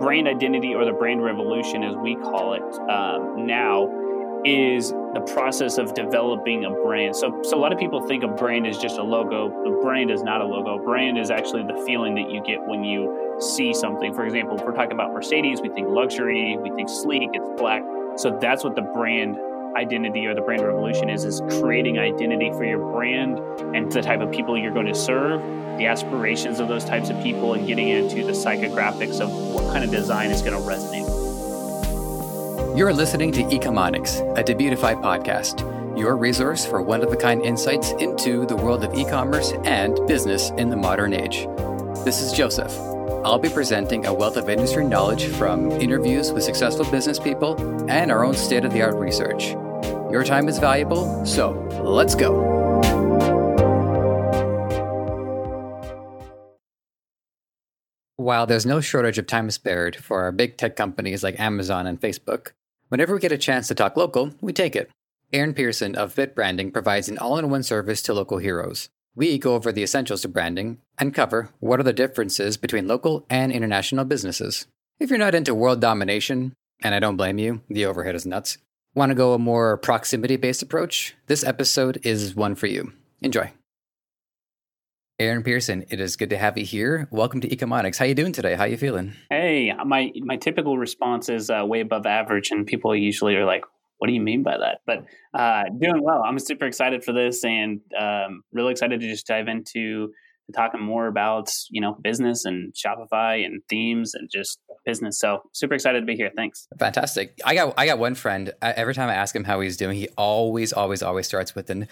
brand identity or the brand revolution, as we call it um, now, is the process of developing a brand. So, so a lot of people think a brand is just a logo. The brand is not a logo. Brand is actually the feeling that you get when you see something. For example, if we're talking about Mercedes, we think luxury, we think sleek, it's black. So that's what the brand identity or the brand revolution is is creating identity for your brand and the type of people you're going to serve the aspirations of those types of people and getting into the psychographics of what kind of design is going to resonate you're listening to Ecomonics, a Debutify podcast, your resource for one of a kind insights into the world of e commerce and business in the modern age. This is Joseph. I'll be presenting a wealth of industry knowledge from interviews with successful business people and our own state of the art research. Your time is valuable, so let's go. While there's no shortage of time spared for our big tech companies like Amazon and Facebook, Whenever we get a chance to talk local, we take it. Aaron Pearson of Fit Branding provides an all in one service to local heroes. We go over the essentials of branding and cover what are the differences between local and international businesses. If you're not into world domination, and I don't blame you, the overhead is nuts, want to go a more proximity based approach, this episode is one for you. Enjoy. Aaron Pearson, it is good to have you here. Welcome to Ecomonics. How you doing today? How you feeling? Hey, my my typical response is uh, way above average, and people usually are like, "What do you mean by that?" But uh, doing well. I'm super excited for this, and um, really excited to just dive into talking more about you know business and Shopify and themes and just business. So super excited to be here. Thanks. Fantastic. I got I got one friend. Every time I ask him how he's doing, he always always always starts with an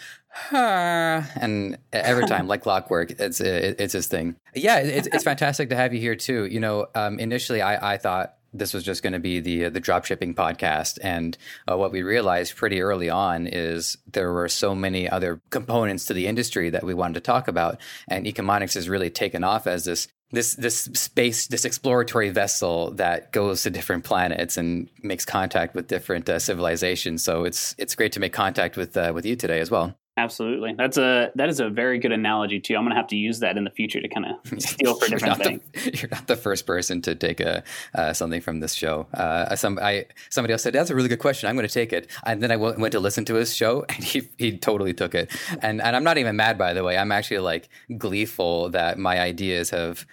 and every time like clockwork, it's it's his thing. Yeah, it's it's fantastic to have you here too. You know, um, initially I I thought this was just going to be the the drop shipping podcast. And uh, what we realized pretty early on is there were so many other components to the industry that we wanted to talk about. And ecomonics has really taken off as this this this space this exploratory vessel that goes to different planets and makes contact with different uh, civilizations. So it's it's great to make contact with uh, with you today as well Absolutely, that's a that is a very good analogy too. I'm going to have to use that in the future to kind of steal for different things. The, you're not the first person to take a uh, something from this show. Uh, some I somebody else said that's a really good question. I'm going to take it, and then I w- went to listen to his show, and he he totally took it. And and I'm not even mad by the way. I'm actually like gleeful that my ideas have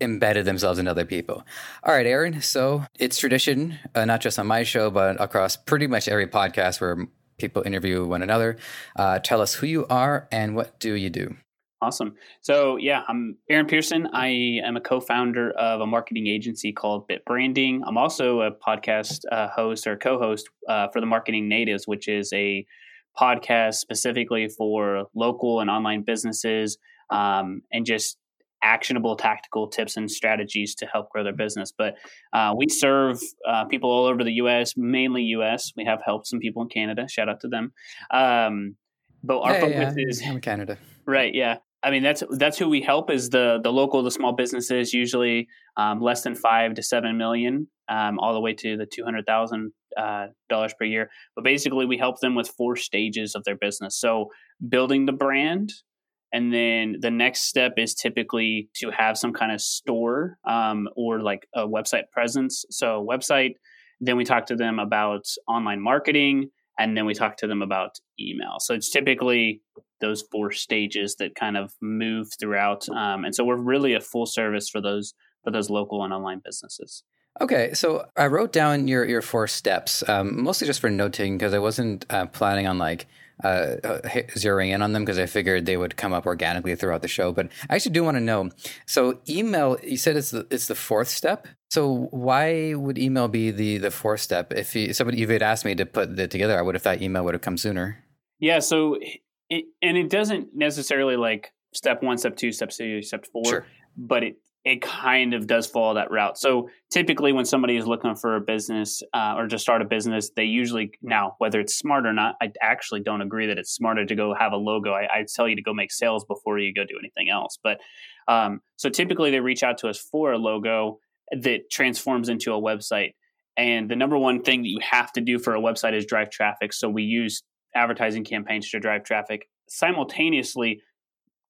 embedded themselves in other people. All right, Aaron. So it's tradition, uh, not just on my show, but across pretty much every podcast where people interview one another. Uh, tell us who you are and what do you do. Awesome. So yeah, I'm Aaron Pearson. I am a co-founder of a marketing agency called Bit Branding. I'm also a podcast uh, host or co-host uh, for the Marketing Natives, which is a podcast specifically for local and online businesses um, and just actionable tactical tips and strategies to help grow their business. But uh, we serve uh, people all over the U.S., mainly U.S. We have helped some people in Canada. Shout out to them. Um, but our focus yeah. is Canada, right? Yeah. I mean that's that's who we help is the the local the small businesses usually um, less than five to seven million um, all the way to the two hundred thousand uh, dollars per year. But basically, we help them with four stages of their business. So building the brand, and then the next step is typically to have some kind of store um, or like a website presence. So, website, then we talk to them about online marketing, and then we talk to them about email. So, it's typically those four stages that kind of move throughout. Um, and so, we're really a full service for those for those local and online businesses. Okay, so I wrote down your your four steps, um, mostly just for noting because I wasn't uh, planning on like uh, zeroing in on them because I figured they would come up organically throughout the show. But I actually do want to know. So email, you said it's the, it's the fourth step. So why would email be the the fourth step? If you, somebody if you had asked me to put it together, I would have thought email would have come sooner. Yeah. So it, and it doesn't necessarily like step one, step two, step three, step four. Sure. But it it kind of does follow that route. So typically, when somebody is looking for a business uh, or to start a business, they usually now whether it's smart or not, I actually don't agree that it's smarter to go have a logo. I, I tell you to go make sales before you go do anything else. But um, so typically, they reach out to us for a logo that transforms into a website. And the number one thing that you have to do for a website is drive traffic. So we use advertising campaigns to drive traffic simultaneously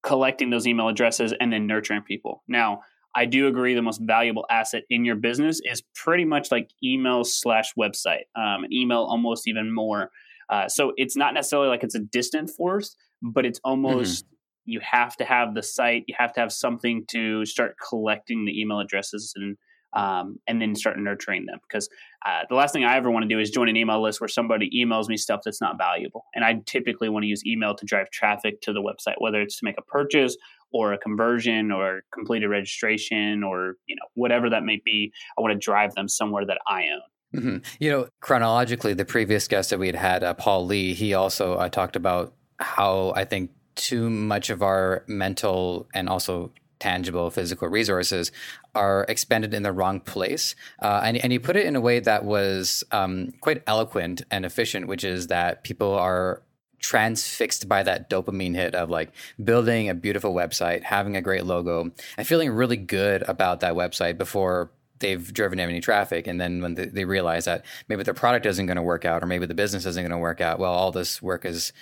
collecting those email addresses and then nurturing people. Now, I do agree the most valuable asset in your business is pretty much like email slash website, um, email almost even more. Uh, so it's not necessarily like it's a distant force, but it's almost mm-hmm. you have to have the site, you have to have something to start collecting the email addresses and um, and then start nurturing them. Because uh, the last thing I ever want to do is join an email list where somebody emails me stuff that's not valuable. And I typically want to use email to drive traffic to the website, whether it's to make a purchase or a conversion or completed registration or you know whatever that may be. I want to drive them somewhere that I own. Mm-hmm. You know, chronologically, the previous guest that we had had, uh, Paul Lee, he also uh, talked about how I think too much of our mental and also tangible physical resources are expended in the wrong place. Uh, and, and he put it in a way that was um, quite eloquent and efficient, which is that people are transfixed by that dopamine hit of like building a beautiful website, having a great logo, and feeling really good about that website before they've driven any traffic and then when they, realize that maybe their product isn't going to work out or maybe the business isn't going to work out well all this work is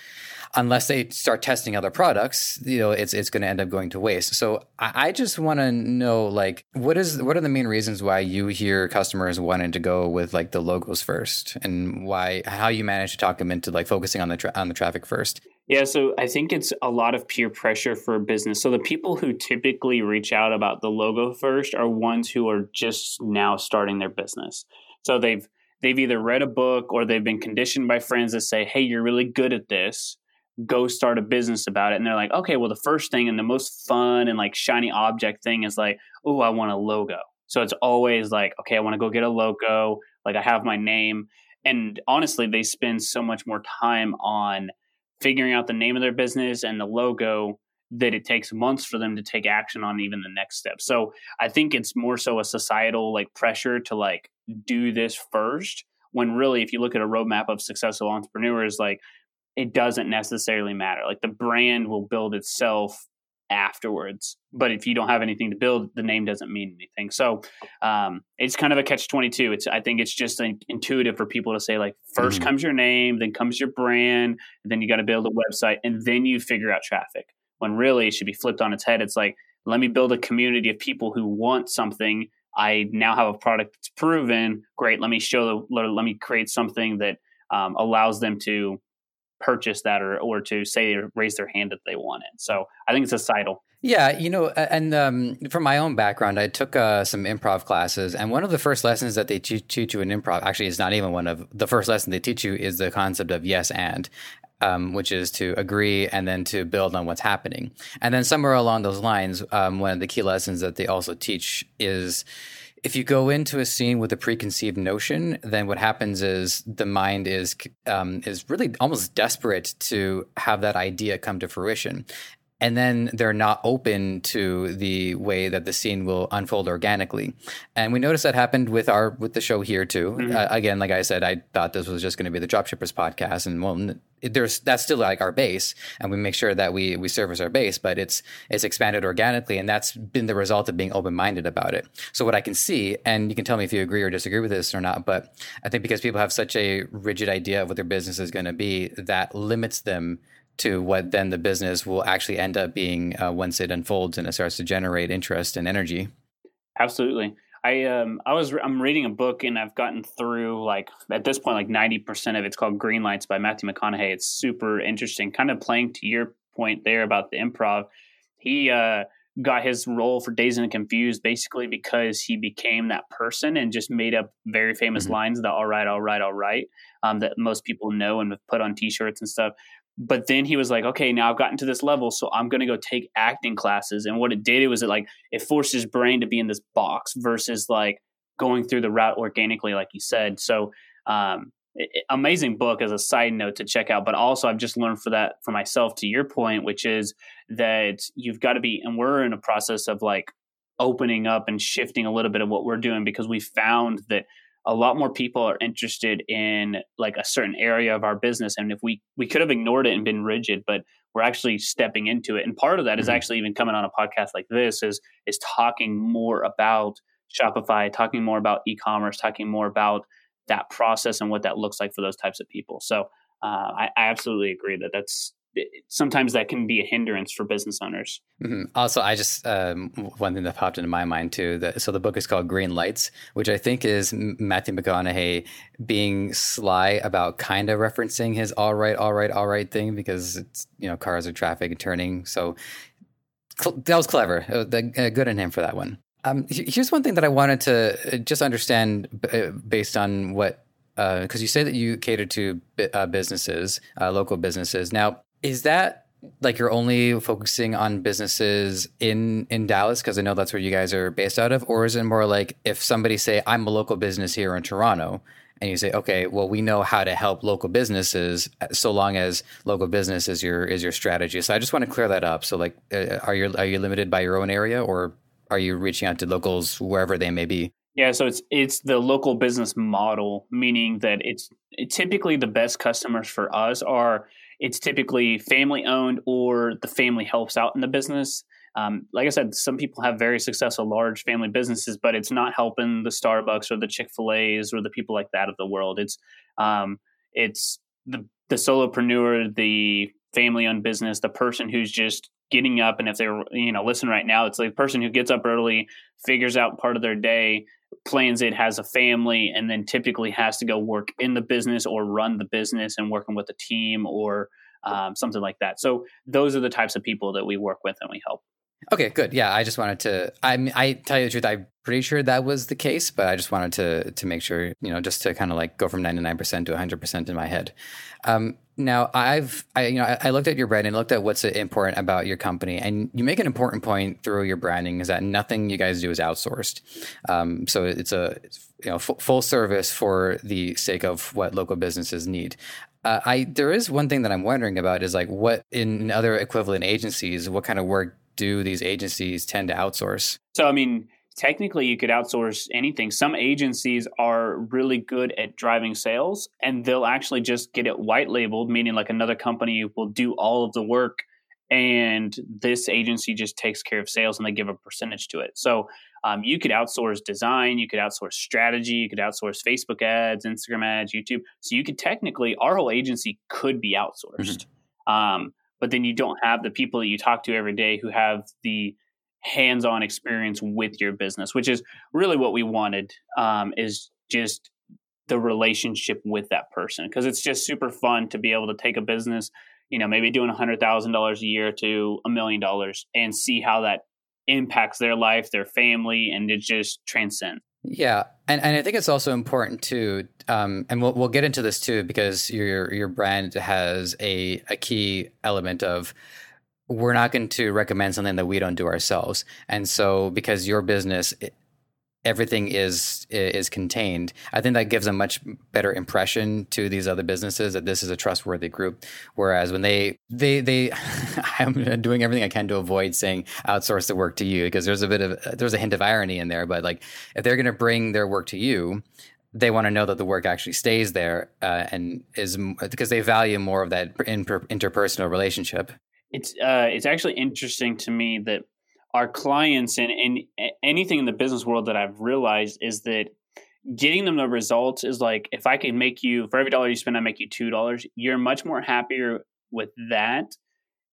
unless they start testing other products, you know, it's it's going to end up going to waste. So I, I just want to know, like, what is what are the main reasons why you hear customers wanting to go with like the logos first, and why how you manage to talk them into like focusing on the tra- on the traffic first? Yeah, so I think it's a lot of peer pressure for business. So the people who typically reach out about the logo first are ones who are just now starting their business. So they've they've either read a book or they've been conditioned by friends that say, "Hey, you're really good at this." go start a business about it and they're like okay well the first thing and the most fun and like shiny object thing is like oh i want a logo so it's always like okay i want to go get a logo like i have my name and honestly they spend so much more time on figuring out the name of their business and the logo that it takes months for them to take action on even the next step so i think it's more so a societal like pressure to like do this first when really if you look at a roadmap of successful entrepreneurs like it doesn't necessarily matter. Like the brand will build itself afterwards. But if you don't have anything to build, the name doesn't mean anything. So um, it's kind of a catch twenty two. It's I think it's just intuitive for people to say like 1st mm-hmm. comes your name, then comes your brand, then you got to build a website, and then you figure out traffic. When really it should be flipped on its head. It's like let me build a community of people who want something. I now have a product that's proven. Great. Let me show. The, let me create something that um, allows them to purchase that or, or to say raise their hand that they want it. So I think it's societal. Yeah, you know, and um, from my own background, I took uh, some improv classes, and one of the first lessons that they teach you in improv, actually, is not even one of the first lesson they teach you is the concept of yes and. Um, which is to agree and then to build on what's happening. And then somewhere along those lines, um, one of the key lessons that they also teach is if you go into a scene with a preconceived notion, then what happens is the mind is um, is really almost desperate to have that idea come to fruition, and then they're not open to the way that the scene will unfold organically. And we noticed that happened with our with the show here too. Mm-hmm. Uh, again, like I said, I thought this was just going to be the Dropshippers podcast, and well, there's that's still like our base, and we make sure that we we service our base, but it's it's expanded organically, and that's been the result of being open minded about it. So what I can see, and you can tell me if you agree or disagree with this or not, but I think because people have such a rigid idea of what their business is going to be, that limits them to what then the business will actually end up being uh, once it unfolds and it starts to generate interest and energy. Absolutely. I um I was I'm reading a book and I've gotten through like at this point like 90% of it's called Green Lights by Matthew McConaughey. It's super interesting. Kind of playing to your point there about the improv. He uh got his role for Dazed and Confused basically because he became that person and just made up very famous mm-hmm. lines that all right, all right, all right, um, that most people know and have put on t-shirts and stuff but then he was like okay now i've gotten to this level so i'm going to go take acting classes. And what it did was it like it forced his brain to be in this box versus like going through the route organically like you said. So um, it, amazing book as a side note to check out but also i've just learned for that for myself to your point which is that you've got to be and we're in a process of like opening up and shifting a little bit of what we're doing because we found that a lot more people are interested in like a certain area of our business and if we we could have ignored it and been rigid but we're actually stepping into it and part of that mm-hmm. is actually even coming on a podcast like this is is talking more about shopify talking more about e-commerce talking more about that process and what that looks like for those types of people so uh, I, I absolutely agree that that's sometimes that can be a hindrance for business owners. Mm-hmm. Also, I just um, one thing that popped into my mind too. That, so the book is called Green Lights, which I think is Matthew McConaughey being sly about kind of referencing his "all right, all right, all right" thing because it's you know cars are traffic and turning. So cl- that was clever. Uh, good on him for that one. Um, here's one thing that I wanted to uh, just understand uh, based on what because uh, you say that you cater to uh, businesses, uh, local businesses. Now, is that like you're only focusing on businesses in in Dallas because I know that's where you guys are based out of, or is it more like if somebody say I'm a local business here in Toronto, and you say, okay, well, we know how to help local businesses, so long as local business is your is your strategy. So I just want to clear that up. So like, uh, are you are you limited by your own area, or are you reaching out to locals wherever they may be? Yeah, so it's it's the local business model, meaning that it's typically the best customers for us are it's typically family owned or the family helps out in the business. Um, like I said, some people have very successful large family businesses, but it's not helping the Starbucks or the Chick Fil A's or the people like that of the world. It's um, it's the the solopreneur, the family owned business, the person who's just getting up and if they're you know listen right now it's like the person who gets up early figures out part of their day plans it has a family and then typically has to go work in the business or run the business and working with a team or um, something like that. So those are the types of people that we work with and we help Okay, good. Yeah, I just wanted to. I I tell you the truth, I'm pretty sure that was the case, but I just wanted to to make sure, you know, just to kind of like go from 99 percent to 100 percent in my head. Um, now, I've I you know I, I looked at your branding, looked at what's important about your company, and you make an important point through your branding is that nothing you guys do is outsourced. Um, so it's a you know f- full service for the sake of what local businesses need. Uh, I there is one thing that I'm wondering about is like what in other equivalent agencies, what kind of work do these agencies tend to outsource? So, I mean, technically you could outsource anything. Some agencies are really good at driving sales and they'll actually just get it white labeled, meaning like another company will do all of the work and this agency just takes care of sales and they give a percentage to it. So um, you could outsource design, you could outsource strategy, you could outsource Facebook ads, Instagram ads, YouTube. So you could technically, our whole agency could be outsourced. Mm-hmm. Um, but then you don't have the people that you talk to every day who have the hands-on experience with your business which is really what we wanted um, is just the relationship with that person because it's just super fun to be able to take a business you know maybe doing a hundred thousand dollars a year to a million dollars and see how that impacts their life their family and it just transcends yeah, and and I think it's also important too, um, and we'll we'll get into this too because your your brand has a a key element of we're not going to recommend something that we don't do ourselves, and so because your business everything is is contained. I think that gives a much better impression to these other businesses that this is a trustworthy group. Whereas when they they they, I'm doing everything I can to avoid saying outsource the work to you because there's a bit of there's a hint of irony in there. But like if they're going to bring their work to you, they want to know that the work actually stays there uh, and is because they value more of that interpersonal relationship. It's uh, it's actually interesting to me that our clients and, and anything in the business world that I've realized is that getting them the results is like if I can make you for every dollar you spend, I make you two dollars. You're much more happier with that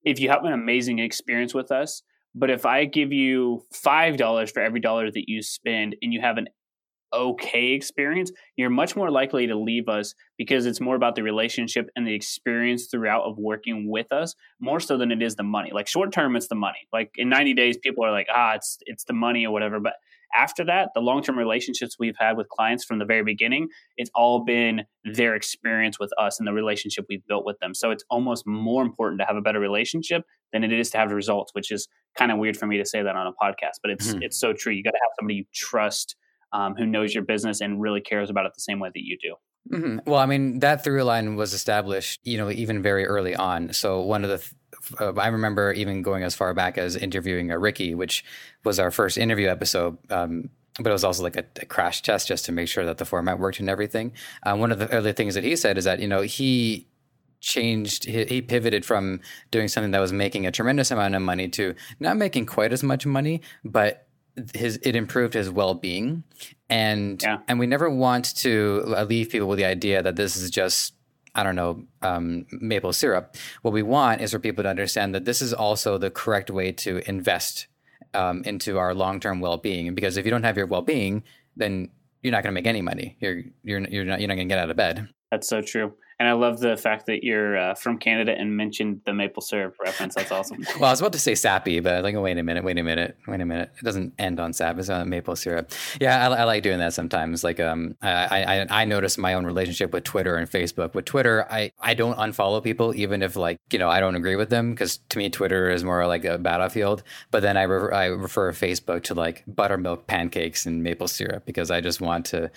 if you have an amazing experience with us. But if I give you five dollars for every dollar that you spend and you have an okay experience, you're much more likely to leave us because it's more about the relationship and the experience throughout of working with us more so than it is the money. Like short term, it's the money. Like in 90 days, people are like, ah, it's it's the money or whatever. But after that, the long term relationships we've had with clients from the very beginning, it's all been their experience with us and the relationship we've built with them. So it's almost more important to have a better relationship than it is to have the results, which is kind of weird for me to say that on a podcast, but it's mm-hmm. it's so true. You got to have somebody you trust um, who knows your business and really cares about it the same way that you do. Mm-hmm. Well, I mean, that through line was established, you know, even very early on. So one of the, th- uh, I remember even going as far back as interviewing a Ricky, which was our first interview episode. Um, but it was also like a, a, crash test just to make sure that the format worked and everything. Um, one of the early things that he said is that you know he changed he, pivoted from doing something that was making a tremendous amount of money to not making quite as much money but his it improved his well-being and yeah. and we never want to leave people with the idea that this is just I don't know, um, maple syrup. What we want is for people to understand that this is also the correct way to invest um, into our long term well being. Because if you don't have your well being, then you're not going to make any money. You're you're you're not you're not going to get out of bed. That's so true. And I love the fact that you're uh, from Canada and mentioned the maple syrup reference. That's awesome. well, I was about to say sappy, but I was like, wait a minute, wait a minute, wait a minute. It doesn't end on sap; it's on maple syrup. Yeah, I, I, like doing that sometimes. Like, um, I, I I notice my own relationship with Twitter and Facebook. With Twitter, I I don't unfollow people even if like you know I don't agree with them because to me Twitter is more like a battlefield. But then I re- I refer Facebook to like buttermilk pancakes and maple syrup because I just want to,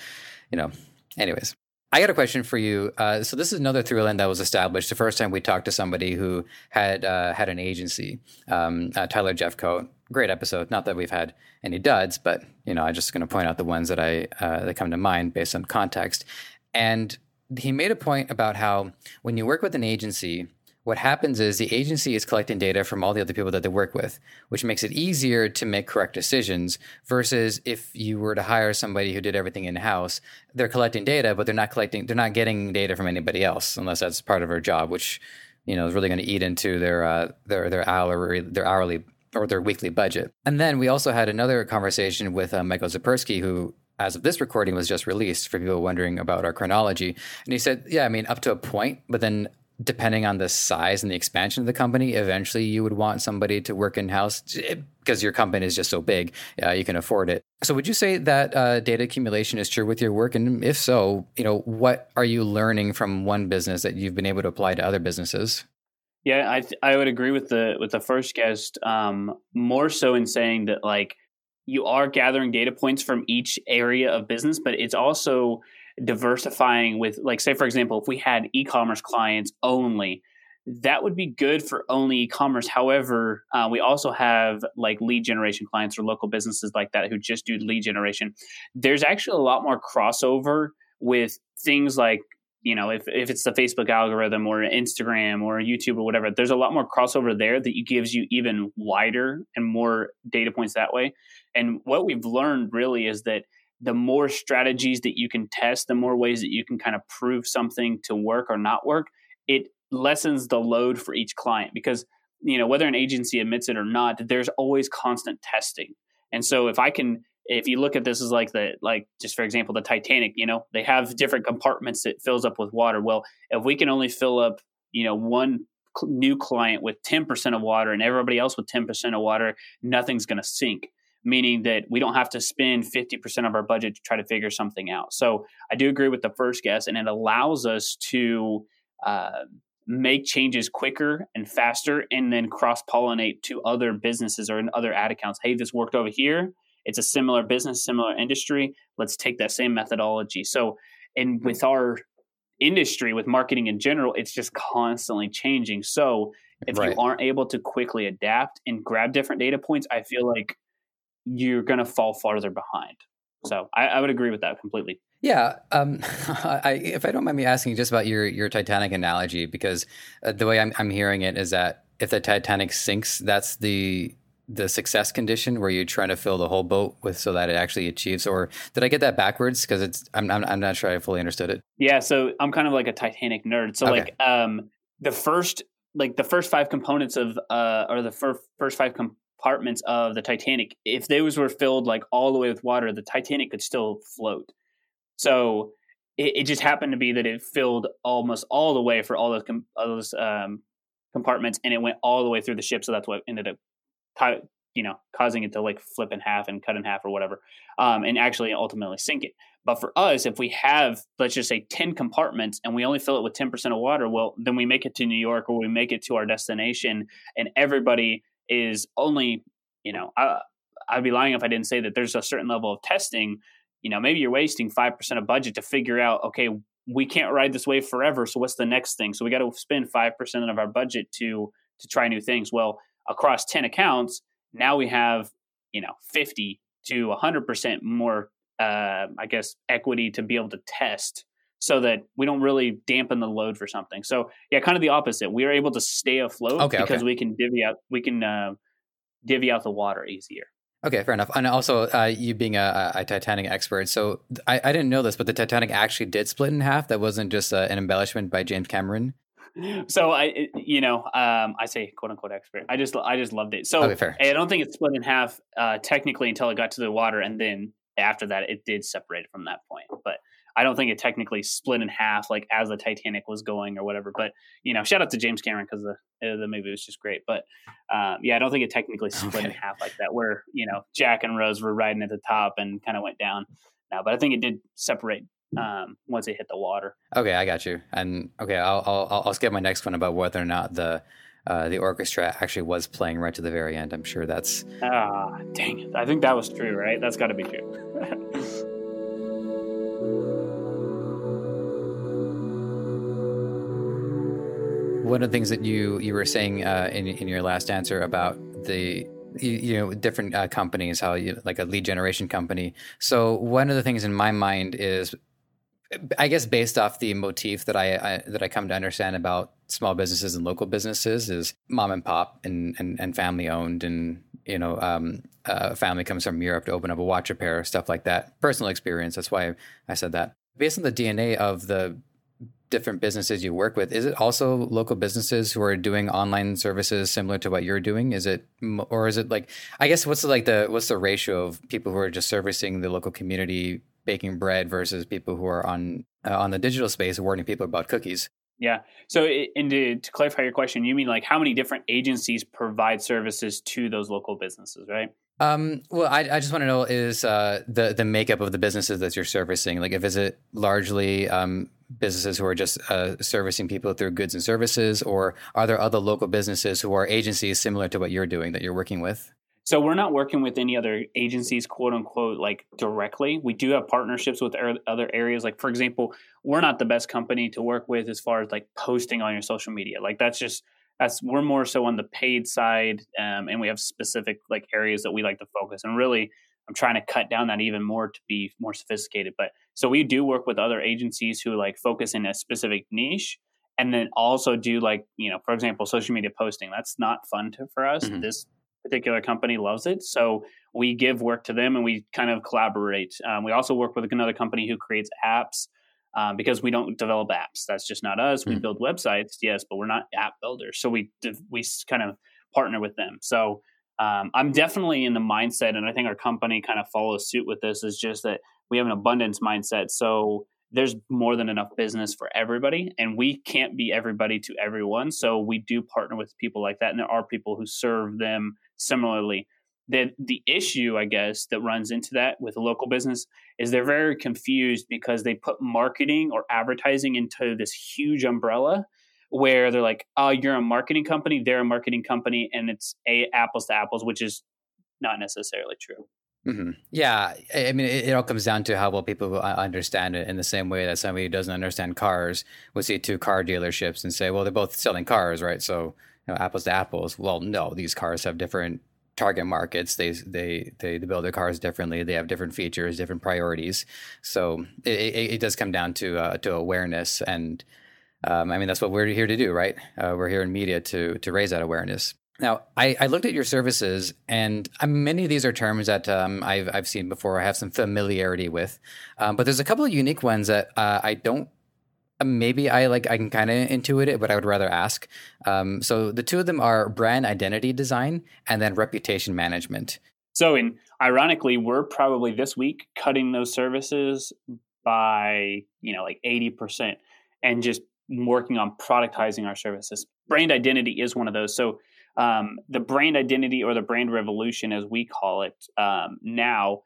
you know. Anyways, I got a question for you. Uh, so this is another through line that was established the first time we talked to somebody who had uh, had an agency, um, uh, Tyler Jeffcoat. Great episode. Not that we've had any duds, but you know, I'm just going to point out the ones that I uh, that come to mind based on context. And he made a point about how when you work with an agency, what happens is the agency is collecting data from all the other people that they work with, which makes it easier to make correct decisions versus if you were to hire somebody who did everything in house, they're collecting data, but they're not collecting, they're not getting data from anybody else unless that's part of their job, which you know is really going to eat into their uh, their their hourly their hourly or their weekly budget. And then we also had another conversation with uh, Michael Zapersky, who as of this recording was just released for people wondering about our chronology. And he said, yeah, I mean, up to a point, but then depending on the size and the expansion of the company, eventually you would want somebody to work in house because your company is just so big, uh, you can afford it. So, would you say that uh, data accumulation is true with your work? And if so, you know, what are you learning from one business that you've been able to apply to other businesses? Yeah, I th- I would agree with the with the first guest um, more so in saying that like you are gathering data points from each area of business, but it's also diversifying with like say for example if we had e-commerce clients only that would be good for only e-commerce. However uh, we also have like lead generation clients or local businesses like that who just do lead generation. There's actually a lot more crossover with things like you know if, if it's the facebook algorithm or instagram or youtube or whatever there's a lot more crossover there that gives you even wider and more data points that way. And what we've learned really is that the more strategies that you can test, the more ways that you can kind of prove something to work or not work, it lessens the load for each client because you know whether an agency admits it or not there's always constant testing. And so if i can if you look at this as like the like just for example the titanic you know they have different compartments that fills up with water. Well if we can only fill up you know one new client with 10% of water and everybody else with 10% of water nothing's going to sink meaning that we don't have to spend 50% of our budget to try to figure something out. So I do agree with the first guess, and it allows us to uh, make changes quicker and faster and then cross pollinate to other businesses or in other ad accounts. Hey, this worked over here. It's a similar business, similar industry. Let's take that same methodology. So, and with our industry, with marketing in general, it's just constantly changing. So, if right. you aren't able to quickly adapt and grab different data points, I feel like you're going to fall farther behind. So I, I, would agree with that completely. Yeah, um, I, if I don't mind me asking just about your your Titanic analogy, because uh, the way I'm, I'm hearing it is that if the Titanic sinks, that's the the success condition where you're trying to fill the whole boat with so that it actually achieves. Or did I get that backwards? Because it's I'm, I'm, I'm not sure I fully understood it. Yeah, so I'm kind of like a Titanic nerd. So okay. like um the first like the first five components of uh or the fir- first five com- compartments of the Titanic, if those were filled like all the way with water, the Titanic could still float. So it, it just happened to be that it filled almost all the way for all those, com- all those um, compartments, and it went all the way through the ship. So that's what ended up, you know, causing it to like flip in half and cut in half or whatever, um, and actually ultimately sink it. But for us, if we have, let's just say, 10 compartments and we only fill it with 10% of water, well, then we make it to New York or we make it to our destination and everybody is only, you know, I, I'd be lying if I didn't say that there's a certain level of testing. You know, maybe you're wasting 5% of budget to figure out, okay, we can't ride this wave forever. So what's the next thing? So we got to spend 5% of our budget to, to try new things. Well, across 10 accounts, now we have, you know, 50 to 100% more, uh, I guess, equity to be able to test so that we don't really dampen the load for something. So yeah, kind of the opposite. We are able to stay afloat okay, because okay. we can divvy out we can uh, divvy out the water easier. Okay, fair enough. And also, uh, you being a, a, Titanic expert, so I, I, didn't know this, but the Titanic actually did split in half. That wasn't just uh, an embellishment by James Cameron. So I, you know, um, I say quote unquote expert. I just, I just loved it. So okay, I don't think it split in half uh, technically until it got to the water, and then after that, it did separate from that point. But I don't think it technically split in half like as the Titanic was going or whatever. But you know, shout out to James Cameron because the uh, the movie was just great. But um, yeah, I don't think it technically split okay. in half like that, where you know Jack and Rose were riding at the top and kind of went down. Now, but I think it did separate um, once it hit the water. Okay, I got you. And okay, I'll I'll, I'll skip my next one about whether or not the uh, the orchestra actually was playing right to the very end. I'm sure that's ah, dang it. I think that was true, right? That's got to be true. one of the things that you you were saying uh, in in your last answer about the you, you know different uh, companies how you like a lead generation company. So one of the things in my mind is i guess based off the motif that I, I, that i come to understand about small businesses and local businesses is mom and pop and and, and family owned and you know um, a family comes from europe to open up a watch repair stuff like that. Personal experience that's why i said that. Based on the dna of the different businesses you work with, is it also local businesses who are doing online services similar to what you're doing? Is it, or is it like, I guess what's the, like the what's the ratio of people who are just servicing the local community baking bread versus people who are on uh, on the digital space warning people about cookies? Yeah. So, and to, to clarify your question, you mean like how many different agencies provide services to those local businesses, right? Um, well, I, I just want to know is uh, the the makeup of the businesses that you're servicing. Like, if is it largely um, businesses who are just uh, servicing people through goods and services, or are there other local businesses who are agencies similar to what you're doing that you're working with? So we're not working with any other agencies, quote unquote, like directly. We do have partnerships with other areas. Like for example, we're not the best company to work with as far as like posting on your social media. Like that's just that's we're more so on the paid side, um, and we have specific like areas that we like to focus. And really, I'm trying to cut down that even more to be more sophisticated. But so we do work with other agencies who like focus in a specific niche and then also do like, you know, for example, social media posting. That's not fun to, for us. Mm-hmm. This particular company loves it. So we give work to them and we kind of collaborate. Um, we also work with another company who creates apps um, because we don't develop apps. That's just not us. We mm-hmm. build websites, yes, but we're not app builders. So we, we kind of partner with them. So um, I'm definitely in the mindset, and I think our company kind of follows suit with this. Is just that we have an abundance mindset. So there's more than enough business for everybody, and we can't be everybody to everyone. So we do partner with people like that, and there are people who serve them similarly. The the issue, I guess, that runs into that with a local business is they're very confused because they put marketing or advertising into this huge umbrella where they're like, "Oh, you're a marketing company, they're a marketing company, and it's a apples to apples," which is not necessarily true. Mm-hmm. Yeah, I mean, it, it, all comes down to how well people understand it. In the same way that somebody who doesn't understand cars would see two car dealerships and say, "Well, they're both selling cars, right?" So, you know, apples to apples. Well, no, these cars have different target markets. They they they, build their cars differently. They have different features, different priorities. So it, it, it does come down to uh, to awareness and um, I mean, that's what we're here to do, right? Uh, we're here in media to to raise that awareness. Now, I, I looked at your services, and um, many of these are terms that um, I've I've seen before. I have some familiarity with, um, but there's a couple of unique ones that uh, I don't. Uh, maybe I like I can kind of intuit it, but I would rather ask. Um, so the two of them are brand identity design and then reputation management. So, in ironically, we're probably this week cutting those services by you know like eighty percent, and just working on productizing our services. Brand identity is one of those. So um, the brand identity or the brand revolution, as we call it um, now,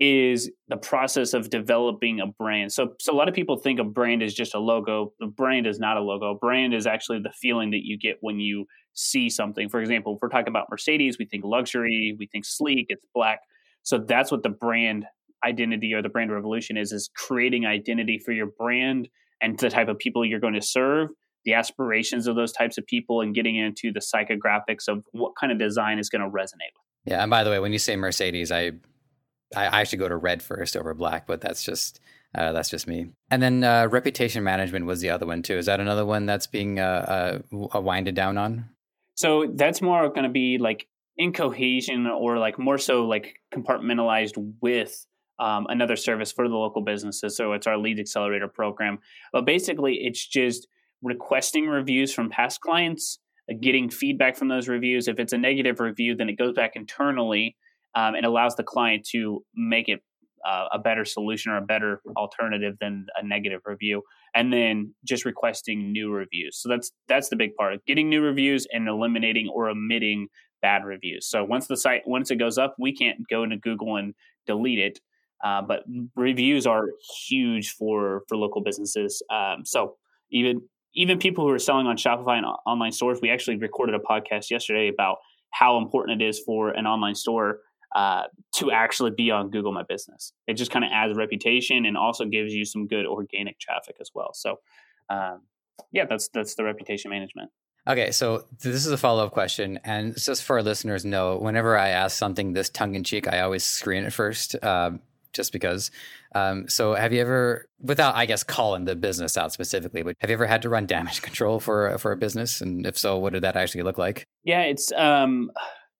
is the process of developing a brand. So, so a lot of people think a brand is just a logo. The brand is not a logo. Brand is actually the feeling that you get when you see something. For example, if we're talking about Mercedes, we think luxury, we think sleek, it's black. So that's what the brand identity or the brand revolution is: is creating identity for your brand and the type of people you're going to serve, the aspirations of those types of people, and getting into the psychographics of what kind of design is going to resonate with. Yeah, and by the way, when you say Mercedes, I I, I should go to red first over black, but that's just uh, that's just me. And then uh, reputation management was the other one too. Is that another one that's being uh, uh winded down on? So that's more going to be like in cohesion or like more so like compartmentalized with um, another service for the local businesses. So it's our lead accelerator program. But basically, it's just requesting reviews from past clients, uh, getting feedback from those reviews. If it's a negative review, then it goes back internally um, and allows the client to make it uh, a better solution or a better alternative than a negative review and then just requesting new reviews so that's that's the big part getting new reviews and eliminating or omitting bad reviews so once the site once it goes up we can't go into google and delete it uh, but reviews are huge for for local businesses um, so even even people who are selling on shopify and online stores we actually recorded a podcast yesterday about how important it is for an online store uh, to actually be on Google My Business. It just kind of adds reputation and also gives you some good organic traffic as well. So, um, yeah, that's that's the reputation management. Okay, so this is a follow up question, and just for our listeners, know whenever I ask something this tongue in cheek, I always screen it first, um, just because. Um, so, have you ever, without I guess calling the business out specifically, but have you ever had to run damage control for for a business, and if so, what did that actually look like? Yeah, it's um,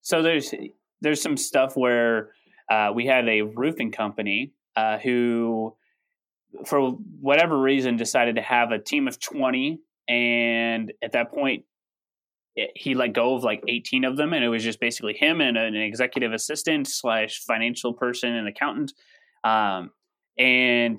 so there's there's some stuff where uh, we had a roofing company uh, who, for whatever reason, decided to have a team of 20. And at that point, it, he let go of like 18 of them. And it was just basically him and an executive assistant slash financial person and accountant. Um, and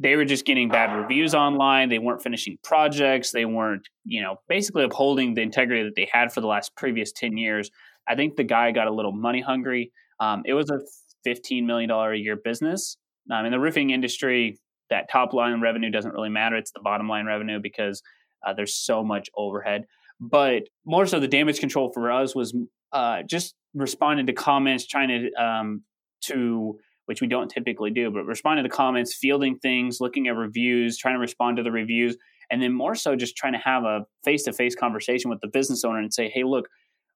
they were just getting bad reviews online. They weren't finishing projects. They weren't, you know, basically upholding the integrity that they had for the last previous 10 years. I think the guy got a little money hungry. Um, it was a $15 million a year business. Um, in the roofing industry, that top line revenue doesn't really matter. It's the bottom line revenue because uh, there's so much overhead. But more so, the damage control for us was uh, just responding to comments, trying to um, to which we don't typically do, but responding to comments, fielding things, looking at reviews, trying to respond to the reviews, and then more so just trying to have a face to face conversation with the business owner and say, hey, look,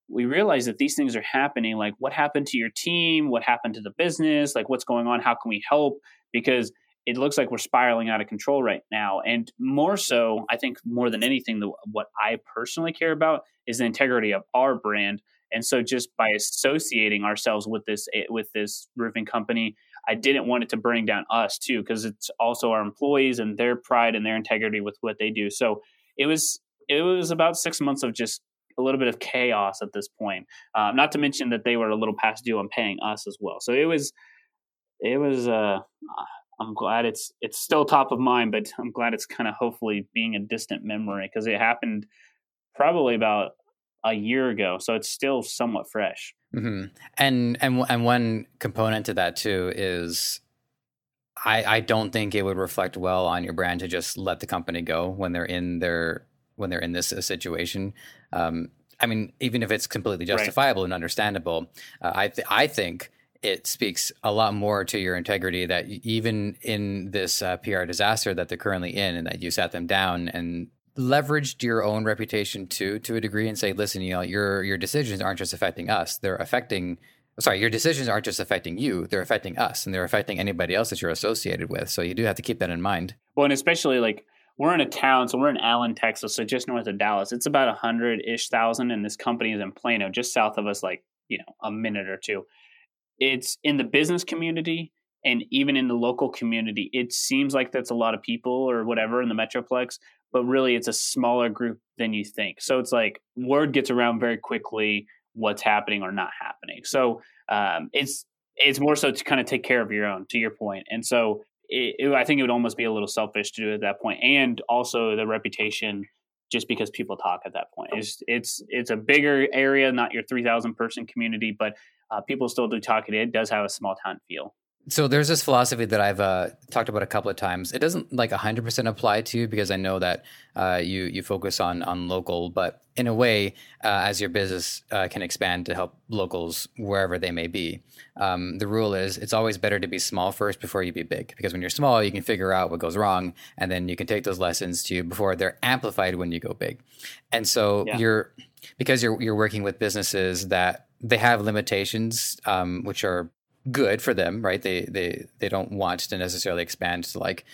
we realize that these things are happening. Like, what happened to your team? What happened to the business? Like, what's going on? How can we help? Because it looks like we're spiraling out of control right now. And more so, I think more than anything, the, what I personally care about is the integrity of our brand. And so, just by associating ourselves with this eh, with this roofing company, I didn't want it to bring down us too, because it's also our employees and their pride and their integrity with what they do. So it was it was about six months of just a little bit of chaos at this point. Uh, not to mention that they were a little past due on paying us as well. So it was, it was. Uh, I'm glad it's it's still top of mind, but I'm glad it's kind of hopefully being a distant memory because it happened probably about a year ago, so it's still somewhat fresh. Mm-hmm. And and and one component to that too is I, I don't think it would reflect well on your brand to just let the company go when they're in their when they're in this uh, situation. Um, I mean, even if it's completely justifiable right. and understandable, uh, I th- I think it speaks a lot more to your integrity that even in this uh, PR disaster that they're currently in, and that you sat them down and leveraged your own reputation too to a degree, and say, listen, you know, your your decisions aren't just affecting us; they're affecting. Sorry, your decisions aren't just affecting you; they're affecting us, and they're affecting anybody else that you're associated with. So you do have to keep that in mind. Well, and especially like we're in a town, so we're in Allen, Texas, so just north of Dallas. It's about a hundred ish thousand, and this company is in Plano, just south of us, like you know, a minute or two. It's in the business community and even in the local community. It seems like that's a lot of people or whatever in the metroplex, but really it's a smaller group than you think. So it's like word gets around very quickly what's happening or not happening. So um, it's it's more so to kind of take care of your own, to your point. And so it, it, I think it would almost be a little selfish to do it at that point, and also the reputation, just because people talk at that point. It's it's it's a bigger area, not your three thousand person community, but uh, people still do talk it. It does have a small town feel. So there's this philosophy that I've uh, talked about a couple of times. It doesn't like 100% apply to you because I know that uh, you you focus on on local, but in a way, uh, as your business uh, can expand to help locals wherever they may be, um, the rule is it's always better to be small first before you be big because when you're small, you can figure out what goes wrong, and then you can take those lessons to you before they're amplified when you go big. And so yeah. you're because you're you're working with businesses that they have limitations, um, which are good for them, right? They they they don't want to necessarily expand to like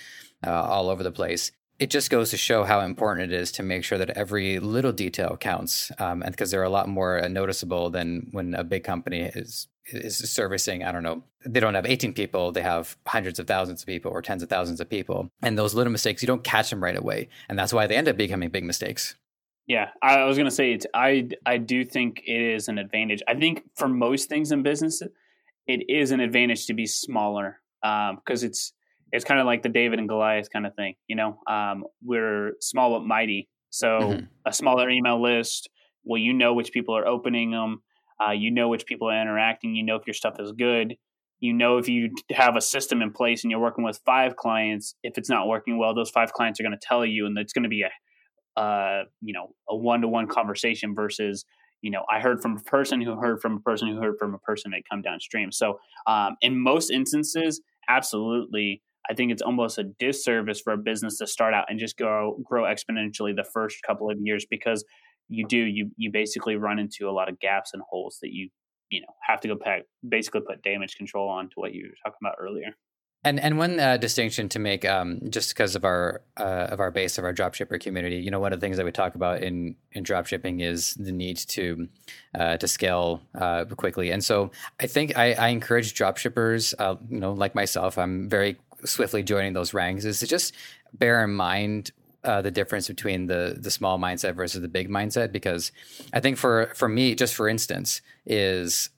uh, all over the place. it just goes to show how important it is to make sure that every little detail counts, um, and because they're a lot more noticeable than when a big company is is servicing. I don't know. They don't have 18 people; they have hundreds of thousands of people or tens of thousands of people, and those little mistakes you don't catch them right away, and that's why they end up becoming big mistakes. Yeah, I was going to say I I do think it is an advantage. I think for most things in business, it is an advantage to be smaller because um, it's it's kind of like the David and Goliath kind of thing. You know, um, we're small but mighty. So mm-hmm. a smaller email list. Well, you know which people are opening them. Uh, you know which people are interacting. You know if your stuff is good. You know if you have a system in place and you're working with five clients. If it's not working well, those five clients are going to tell you, and it's going to be a, uh, you know, a one to one conversation versus you know, I heard from a person who heard from a person who heard from a person that come downstream. So, um, in most instances, absolutely, I think it's almost a disservice for a business to start out and just go grow exponentially the first couple of years because you do you you basically run into a lot of gaps and holes that you you know have to go back basically put damage control on to what you were talking about earlier. And and one uh, distinction to make, um, just because of our uh, of our base of our dropshipper community, you know, one of the things that we talk about in in dropshipping is the need to uh, to scale uh, quickly. And so I think I, I encourage dropshippers, uh, you know, like myself, I'm very swiftly joining those ranks, is to just bear in mind uh, the difference between the the small mindset versus the big mindset because I think for for me just for instance is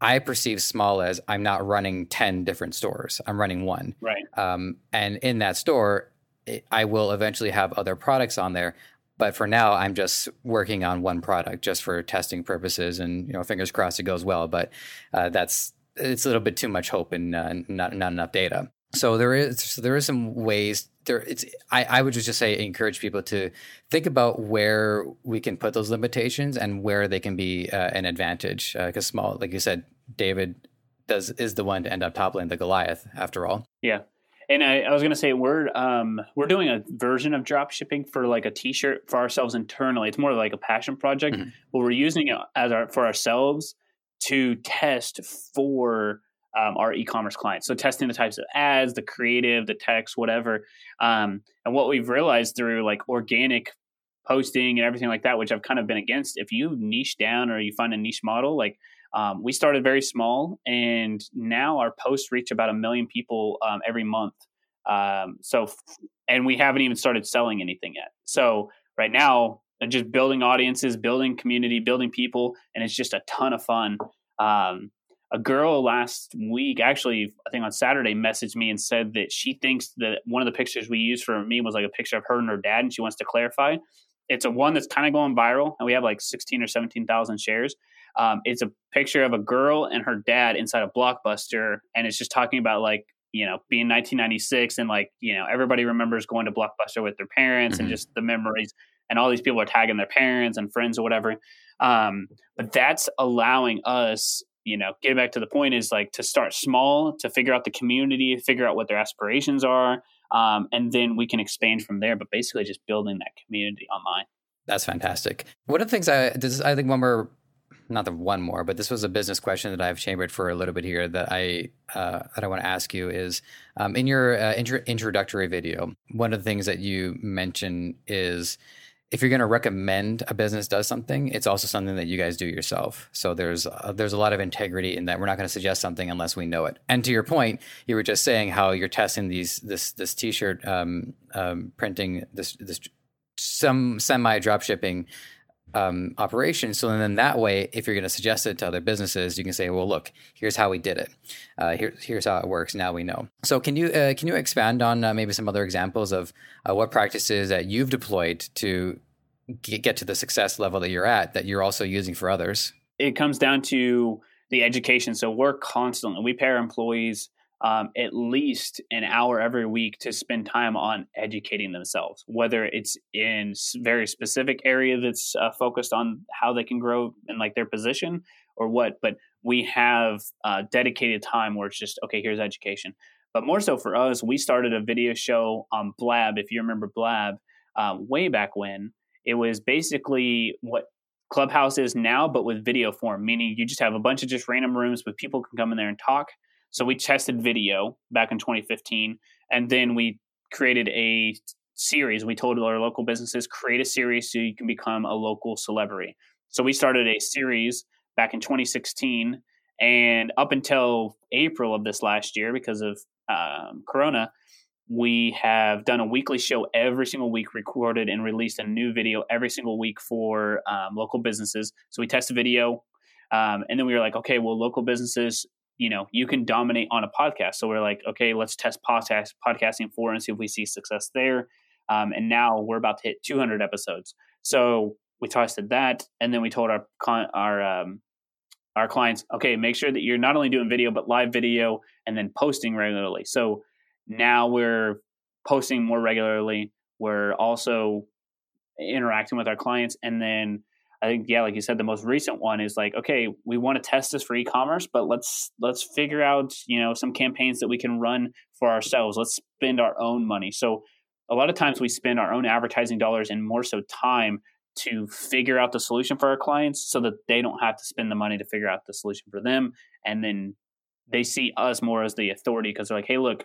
I perceive small as I'm not running 10 different stores. I'm running one. Right. Um, and in that store, it, I will eventually have other products on there. But for now, I'm just working on one product just for testing purposes. And, you know, fingers crossed it goes well. But uh, that's, it's a little bit too much hope and uh, not, not enough data. So there is, so there is some ways there it's I, I would just say encourage people to think about where we can put those limitations and where they can be uh, an advantage because uh, small like you said david does is the one to end up toppling the goliath after all yeah and I, I was going to say we're um, we're doing a version of drop shipping for like a T-shirt for ourselves internally. It's more like a passion project, mm-hmm. but we're using it as our for ourselves to test for um, our e-commerce clients. So testing the types of ads, the creative, the text, whatever. Um, and what we've realized through like organic posting and everything like that, which I've kind of been against, if you niche down or you find a niche model, like um, we started very small, and now our posts reach about a million people um, every month. Um, so, and we haven't even started selling anything yet. So right now, just building audiences, building community, building people, and it's just a ton of fun. Um, a girl last week, actually, I think on Saturday, messaged me and said that she thinks that one of the pictures we used for me was like a picture of her and her dad, and she wants to clarify. It's a one that's kind of going viral, and we have like sixteen or seventeen thousand shares. Um, it's a picture of a girl and her dad inside a blockbuster, and it's just talking about like you know being 1996 and like you know everybody remembers going to blockbuster with their parents mm-hmm. and just the memories and all these people are tagging their parents and friends or whatever um, but that's allowing us you know, getting back to the point is like to start small, to figure out the community, figure out what their aspirations are, um, and then we can expand from there. But basically, just building that community online. That's fantastic. One of the things I this I think one more, not the one more, but this was a business question that I've chambered for a little bit here that I uh, that I want to ask you is um, in your uh, intro- introductory video. One of the things that you mention is if you're going to recommend a business does something, it's also something that you guys do yourself. So there's uh, there's a lot of integrity in that. We're not going to suggest something unless we know it. And to your point, you were just saying how you're testing these this this t-shirt um, um, printing this this some semi drop shipping um, operation. So then that way, if you're going to suggest it to other businesses, you can say, "Well, look, here's how we did it. Uh, here, here's how it works. Now we know." So can you uh, can you expand on uh, maybe some other examples of uh, what practices that you've deployed to get to the success level that you're at that you're also using for others? It comes down to the education. So we're constantly we pay our employees um, at least an hour every week to spend time on educating themselves, whether it's in very specific area that's uh, focused on how they can grow in like their position or what. But we have uh, dedicated time where it's just okay. Here's education. But more so for us, we started a video show on Blab. If you remember Blab, um, way back when, it was basically what Clubhouse is now, but with video form, meaning you just have a bunch of just random rooms with people can come in there and talk. So we tested video back in 2015, and then we created a series. We told our local businesses create a series so you can become a local celebrity. So we started a series back in 2016, and up until April of this last year, because of um, Corona, we have done a weekly show every single week, recorded and released a new video every single week for um, local businesses. So we test a video, um, and then we were like, okay, well, local businesses, you know, you can dominate on a podcast. So we're like, okay, let's test podcast podcasting for and see if we see success there. Um, and now we're about to hit 200 episodes. So we tested that, and then we told our our um, our clients, okay, make sure that you're not only doing video but live video and then posting regularly. So now we're posting more regularly. We're also interacting with our clients, and then I think yeah, like you said, the most recent one is like, okay, we want to test this for e-commerce, but let's let's figure out you know some campaigns that we can run for ourselves. Let's spend our own money. So a lot of times we spend our own advertising dollars and more so time to figure out the solution for our clients so that they don't have to spend the money to figure out the solution for them and then they see us more as the authority because they're like hey look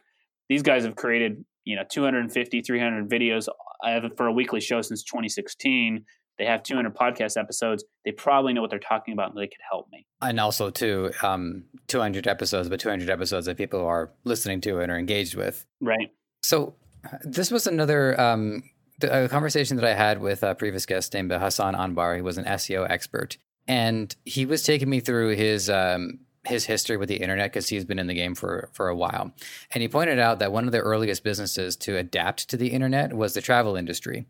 these guys have created you know 250 300 videos uh, for a weekly show since 2016 they have 200 podcast episodes they probably know what they're talking about and they could help me. And also too um, 200 episodes but 200 episodes that people are listening to and are engaged with. Right. So this was another um, a conversation that I had with a previous guest named Hassan Anbar. He was an SEO expert, and he was taking me through his um, his history with the internet because he's been in the game for for a while. And he pointed out that one of the earliest businesses to adapt to the internet was the travel industry,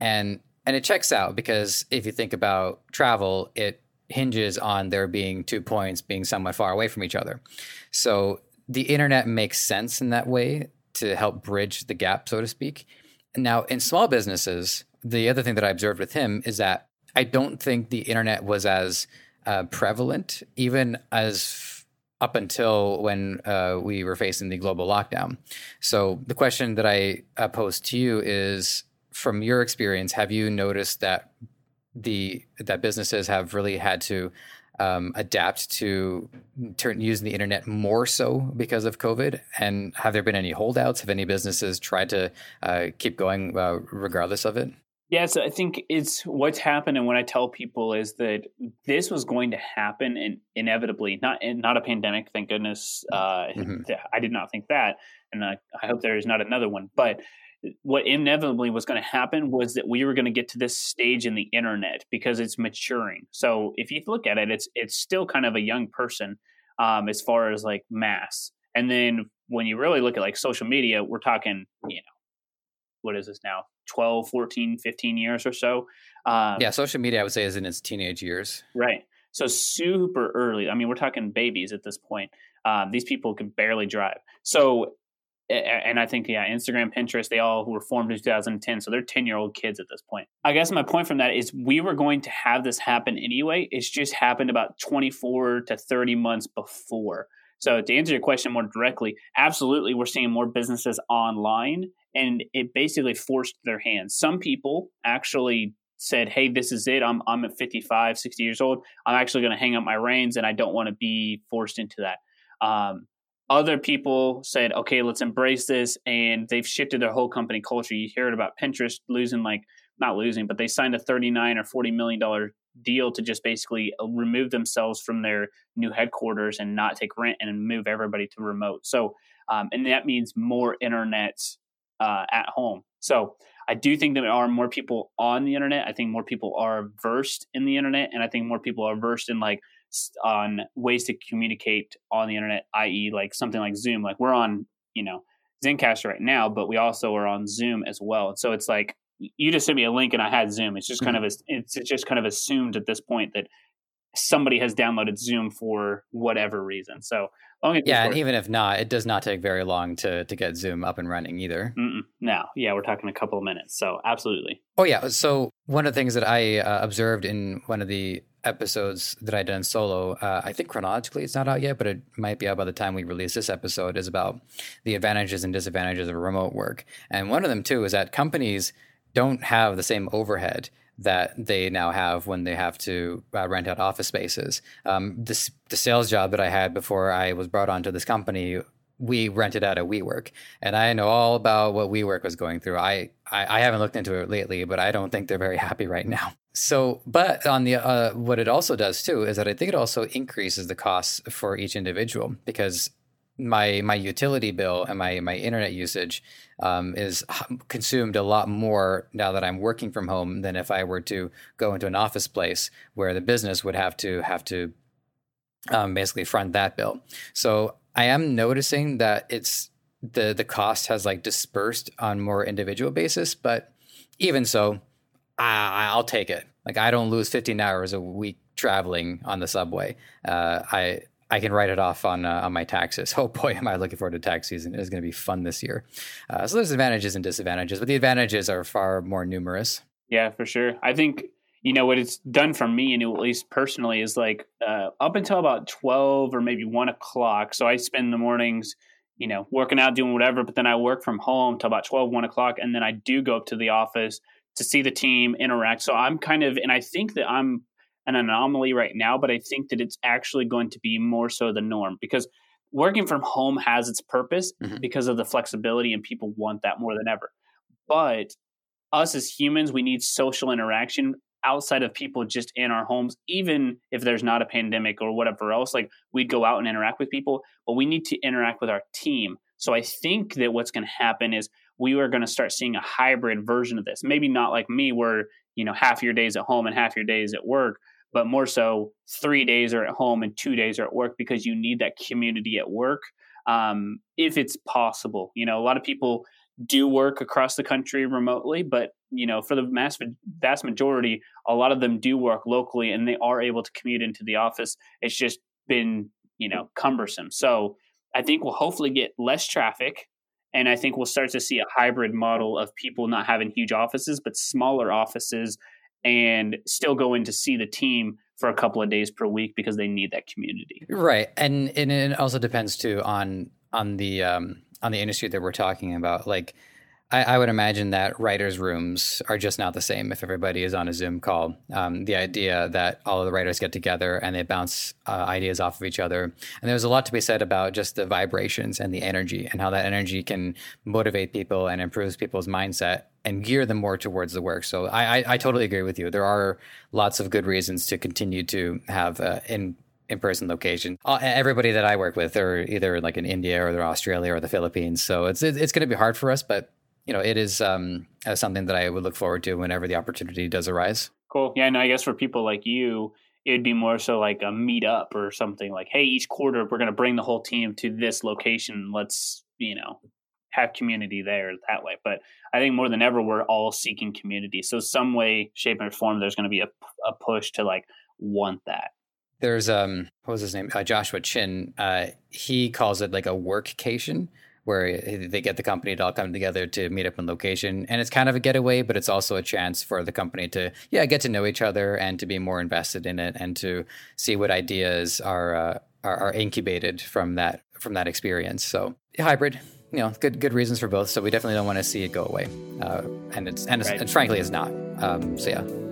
and and it checks out because if you think about travel, it hinges on there being two points being somewhat far away from each other. So the internet makes sense in that way to help bridge the gap, so to speak. Now, in small businesses, the other thing that I observed with him is that I don't think the internet was as uh, prevalent, even as up until when uh, we were facing the global lockdown. So, the question that I uh, pose to you is from your experience, have you noticed that the that businesses have really had to um, adapt to turn using the internet more so because of COVID? And have there been any holdouts? Have any businesses tried to uh, keep going uh, regardless of it? Yes, I think it's what's happened, and what I tell people is that this was going to happen, and inevitably, not not a pandemic. Thank goodness, uh, mm-hmm. I did not think that, and I, I hope there is not another one. But what inevitably was going to happen was that we were going to get to this stage in the internet because it's maturing. So if you look at it, it's it's still kind of a young person um, as far as like mass. And then when you really look at like social media, we're talking, you know, what is this now? 12, 14, 15 years or so. Um, yeah, social media, I would say, is in its teenage years. Right. So super early. I mean, we're talking babies at this point. Um, these people can barely drive. So and I think yeah, Instagram, Pinterest, they all were formed in 2010, so they're 10 year old kids at this point. I guess my point from that is we were going to have this happen anyway. It's just happened about 24 to 30 months before. So to answer your question more directly, absolutely, we're seeing more businesses online, and it basically forced their hands. Some people actually said, "Hey, this is it. I'm I'm at 55, 60 years old. I'm actually going to hang up my reins, and I don't want to be forced into that." Um, other people said, okay, let's embrace this. And they've shifted their whole company culture. You hear it about Pinterest losing, like, not losing, but they signed a 39 or 40 million dollar deal to just basically uh, remove themselves from their new headquarters and not take rent and move everybody to remote. So, um, and that means more internet uh, at home. So, I do think there are more people on the internet. I think more people are versed in the internet, and I think more people are versed in like on ways to communicate on the internet, i.e., like something like Zoom. Like we're on, you know, Zencastr right now, but we also are on Zoom as well. So it's like you just sent me a link and I had Zoom. It's just kind mm-hmm. of it's just kind of assumed at this point that somebody has downloaded Zoom for whatever reason. So yeah, and even if not, it does not take very long to to get Zoom up and running either. Mm-mm. No, yeah, we're talking a couple of minutes. So absolutely. Oh yeah. So one of the things that I uh, observed in one of the episodes that I done solo, uh, I think chronologically it's not out yet, but it might be out by the time we release this episode. Is about the advantages and disadvantages of remote work, and one of them too is that companies don't have the same overhead that they now have when they have to uh, rent out office spaces. Um, this, the sales job that I had before I was brought onto this company, we rented out a WeWork, and I know all about what WeWork was going through. I I, I, haven't looked into it lately, but I don't think they're very happy right now. So, but on the uh, what it also does too is that I think it also increases the costs for each individual because my my utility bill and my my internet usage um, is consumed a lot more now that I'm working from home than if I were to go into an office place where the business would have to have to um, basically front that bill. So I am noticing that it's the the cost has like dispersed on more individual basis, but even so, I, I'll take it. Like I don't lose 15 hours a week traveling on the subway. Uh, I I can write it off on uh, on my taxes. Oh boy, am I looking forward to tax season! It is going to be fun this year. Uh, so there's advantages and disadvantages, but the advantages are far more numerous. Yeah, for sure. I think you know what it's done for me, and at least personally, is like uh, up until about twelve or maybe one o'clock. So I spend the mornings, you know, working out, doing whatever. But then I work from home till about 12, 1 o'clock, and then I do go up to the office to see the team interact. So I'm kind of, and I think that I'm an anomaly right now, but I think that it's actually going to be more so the norm because working from home has its purpose mm-hmm. because of the flexibility and people want that more than ever. But us as humans, we need social interaction outside of people just in our homes, even if there's not a pandemic or whatever else. Like we'd go out and interact with people, but we need to interact with our team. So I think that what's going to happen is we are going to start seeing a hybrid version of this. Maybe not like me, where you know half your days at home and half your days at work, but more so three days are at home and two days are at work because you need that community at work um, if it's possible. You know, a lot of people do work across the country remotely, but you know, for the mass, vast majority, a lot of them do work locally and they are able to commute into the office. It's just been, you know, cumbersome. So I think we'll hopefully get less traffic. And I think we'll start to see a hybrid model of people not having huge offices, but smaller offices and still going to see the team for a couple of days per week because they need that community. Right. And and it also depends too on on the um on the industry that we're talking about. Like I, I, would imagine that writers' rooms are just not the same if everybody is on a Zoom call. Um, the idea that all of the writers get together and they bounce uh, ideas off of each other. And there's a lot to be said about just the vibrations and the energy and how that energy can motivate people and improves people's mindset and gear them more towards the work. So I, I, I totally agree with you. There are lots of good reasons to continue to have uh, in in-person location. Uh, everybody that I work with are either like in India or they're Australia or the Philippines. So it's it's going to be hard for us, but you know, it is um, uh, something that I would look forward to whenever the opportunity does arise. Cool. Yeah, and I guess for people like you, it'd be more so like a meet up or something like, hey, each quarter we're going to bring the whole team to this location. Let's, you know, have community there that way. But I think more than ever, we're all seeking community. So some way, shape, or form, there's going to be a, a push to like want that. There's um, what was his name? Uh, Joshua Chin. Uh, he calls it like a workcation, where they get the company to all come together to meet up in location. And it's kind of a getaway, but it's also a chance for the company to, yeah, get to know each other and to be more invested in it and to see what ideas are, uh, are, are, incubated from that, from that experience. So hybrid, you know, good, good reasons for both. So we definitely don't want to see it go away. Uh, and it's, and, it's, right. and frankly, it's not. Um, so yeah.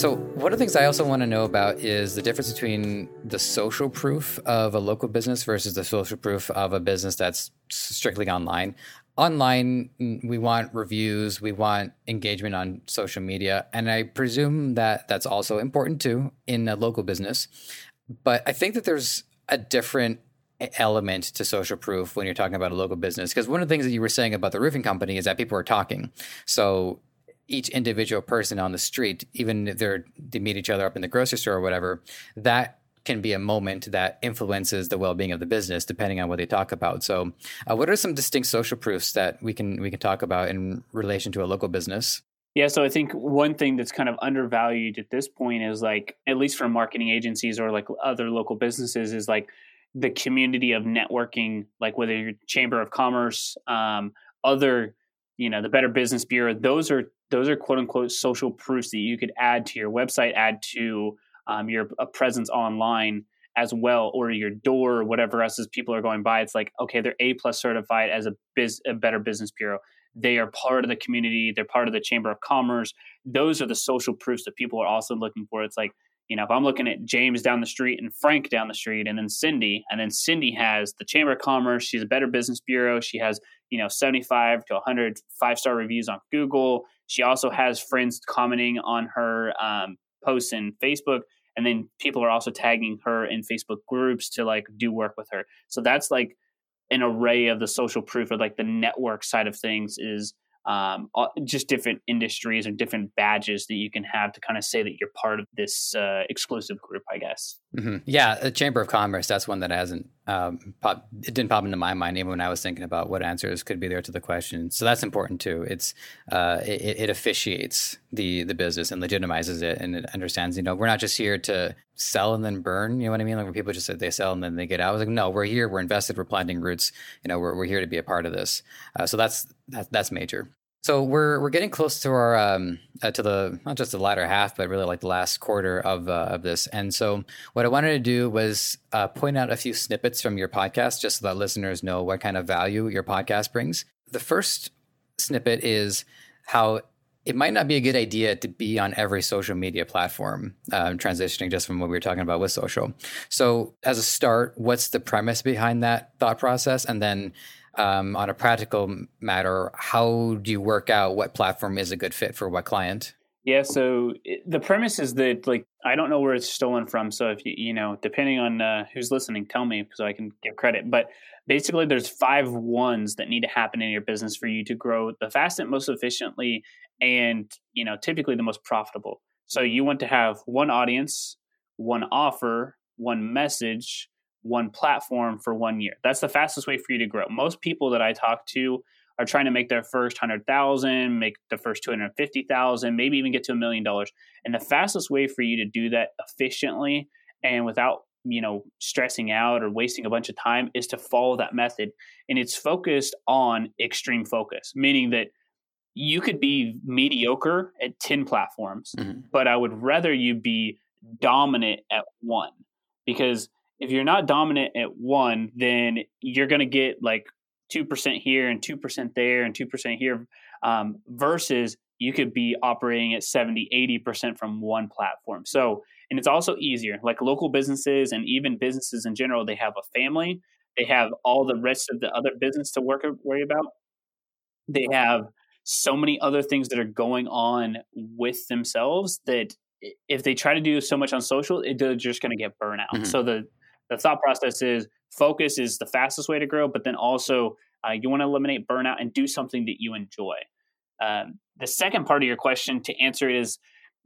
So, one of the things I also want to know about is the difference between the social proof of a local business versus the social proof of a business that's strictly online. Online, we want reviews, we want engagement on social media, and I presume that that's also important too in a local business. But I think that there's a different element to social proof when you're talking about a local business because one of the things that you were saying about the roofing company is that people are talking so each individual person on the street, even if they're they meet each other up in the grocery store or whatever, that can be a moment that influences the well-being of the business depending on what they talk about. So, uh, what are some distinct social proofs that we can we can talk about in relation to a local business? Yeah, so I think one thing that's kind of undervalued at this point is like at least for marketing agencies or like other local businesses is like the community of networking, like whether you're chamber of commerce, um, other you know the better business bureau those are those are quote unquote social proofs that you could add to your website add to um, your presence online as well or your door or whatever else as people are going by it's like okay they're a plus certified as a biz a better business bureau they are part of the community they're part of the chamber of commerce those are the social proofs that people are also looking for it's like you know, if I'm looking at James down the street and Frank down the street and then Cindy, and then Cindy has the Chamber of Commerce, she's a Better Business Bureau. She has, you know, 75 to 100 five star reviews on Google. She also has friends commenting on her um, posts in Facebook. And then people are also tagging her in Facebook groups to like do work with her. So that's like an array of the social proof or like the network side of things is um, just different industries or different badges that you can have to kind of say that you're part of this uh, exclusive group, I guess. Mm-hmm. Yeah, the Chamber of Commerce. That's one that hasn't um, it didn't pop into my mind even when I was thinking about what answers could be there to the question. So that's important too. It's uh, it, it officiates the the business and legitimizes it, and it understands. You know, we're not just here to sell and then burn. You know what I mean? Like when people just say they sell and then they get out. I was like, no, we're here. We're invested. We're planting roots. You know, we're we're here to be a part of this. Uh, so that's that's that's major. So we're we're getting close to our um, uh, to the not just the latter half, but really like the last quarter of uh, of this. And so what I wanted to do was uh, point out a few snippets from your podcast, just so that listeners know what kind of value your podcast brings. The first snippet is how it might not be a good idea to be on every social media platform. Uh, transitioning just from what we were talking about with social. So as a start, what's the premise behind that thought process, and then um, on a practical matter, how do you work out what platform is a good fit for what client? Yeah, so the premise is that like I don't know where it's stolen from. So if you you know, depending on uh, who's listening, tell me so I can give credit. But basically, there's five ones that need to happen in your business for you to grow the fastest, most efficiently, and you know, typically the most profitable. So you want to have one audience, one offer, one message, one platform for one year. That's the fastest way for you to grow. Most people that I talk to are trying to make their first 100,000, make the first 250,000, maybe even get to a million dollars. And the fastest way for you to do that efficiently and without, you know, stressing out or wasting a bunch of time is to follow that method. And it's focused on extreme focus, meaning that you could be mediocre at 10 platforms, mm-hmm. but I would rather you be dominant at one because if you're not dominant at one, then you're going to get like 2% here and 2% there and 2% here um, versus you could be operating at 70, 80% from one platform. So, and it's also easier. Like local businesses and even businesses in general, they have a family, they have all the rest of the other business to work worry about. They have so many other things that are going on with themselves that if they try to do so much on social, it, they're just going to get burnout. Mm-hmm. So the the thought process is focus is the fastest way to grow, but then also uh, you want to eliminate burnout and do something that you enjoy. Um, the second part of your question to answer is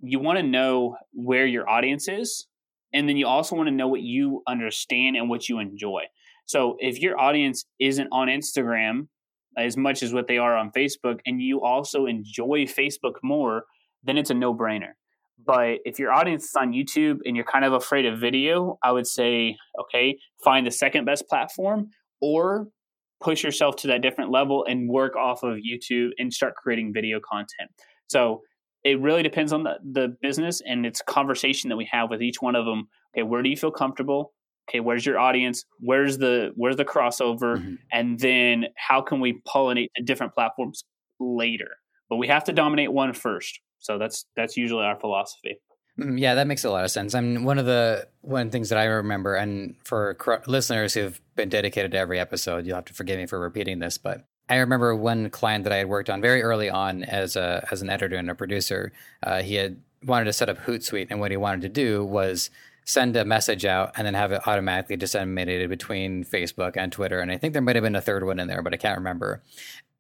you want to know where your audience is, and then you also want to know what you understand and what you enjoy. So if your audience isn't on Instagram as much as what they are on Facebook, and you also enjoy Facebook more, then it's a no brainer. But if your audience is on YouTube and you're kind of afraid of video, I would say, okay, find the second best platform or push yourself to that different level and work off of YouTube and start creating video content. So it really depends on the, the business and it's conversation that we have with each one of them. Okay, where do you feel comfortable? Okay, where's your audience? Where's the where's the crossover? Mm-hmm. And then how can we pollinate to different platforms later? But we have to dominate one first. So that's that's usually our philosophy. Mm, yeah, that makes a lot of sense. I mean, one of the one of the things that I remember, and for listeners who've been dedicated to every episode, you'll have to forgive me for repeating this, but I remember one client that I had worked on very early on as a as an editor and a producer. Uh, he had wanted to set up Hootsuite, and what he wanted to do was send a message out and then have it automatically disseminated between Facebook and Twitter. And I think there might have been a third one in there, but I can't remember.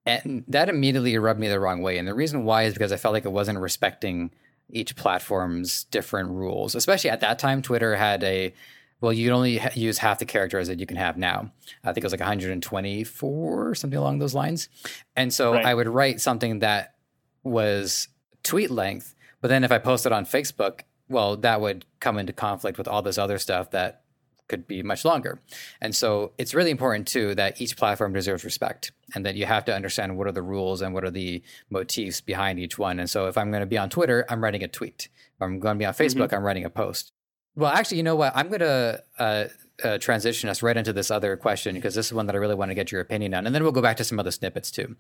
And that immediately rubbed me the wrong way. And the reason why is because I felt like it wasn't respecting each platform's different rules. Especially at that time, Twitter had a well, you can only use half the characters that you can have now. I think it was like 124, something along those lines. And so right. I would write something that was tweet length, but then if I posted on Facebook, well, that would come into conflict with all this other stuff that could be much longer. And so it's really important too that each platform deserves respect and that you have to understand what are the rules and what are the motifs behind each one. And so if I'm going to be on Twitter, I'm writing a tweet. If I'm going to be on Facebook, mm-hmm. I'm writing a post. Well, actually, you know what? I'm going to uh, uh, transition us right into this other question because this is one that I really want to get your opinion on, and then we'll go back to some other snippets too.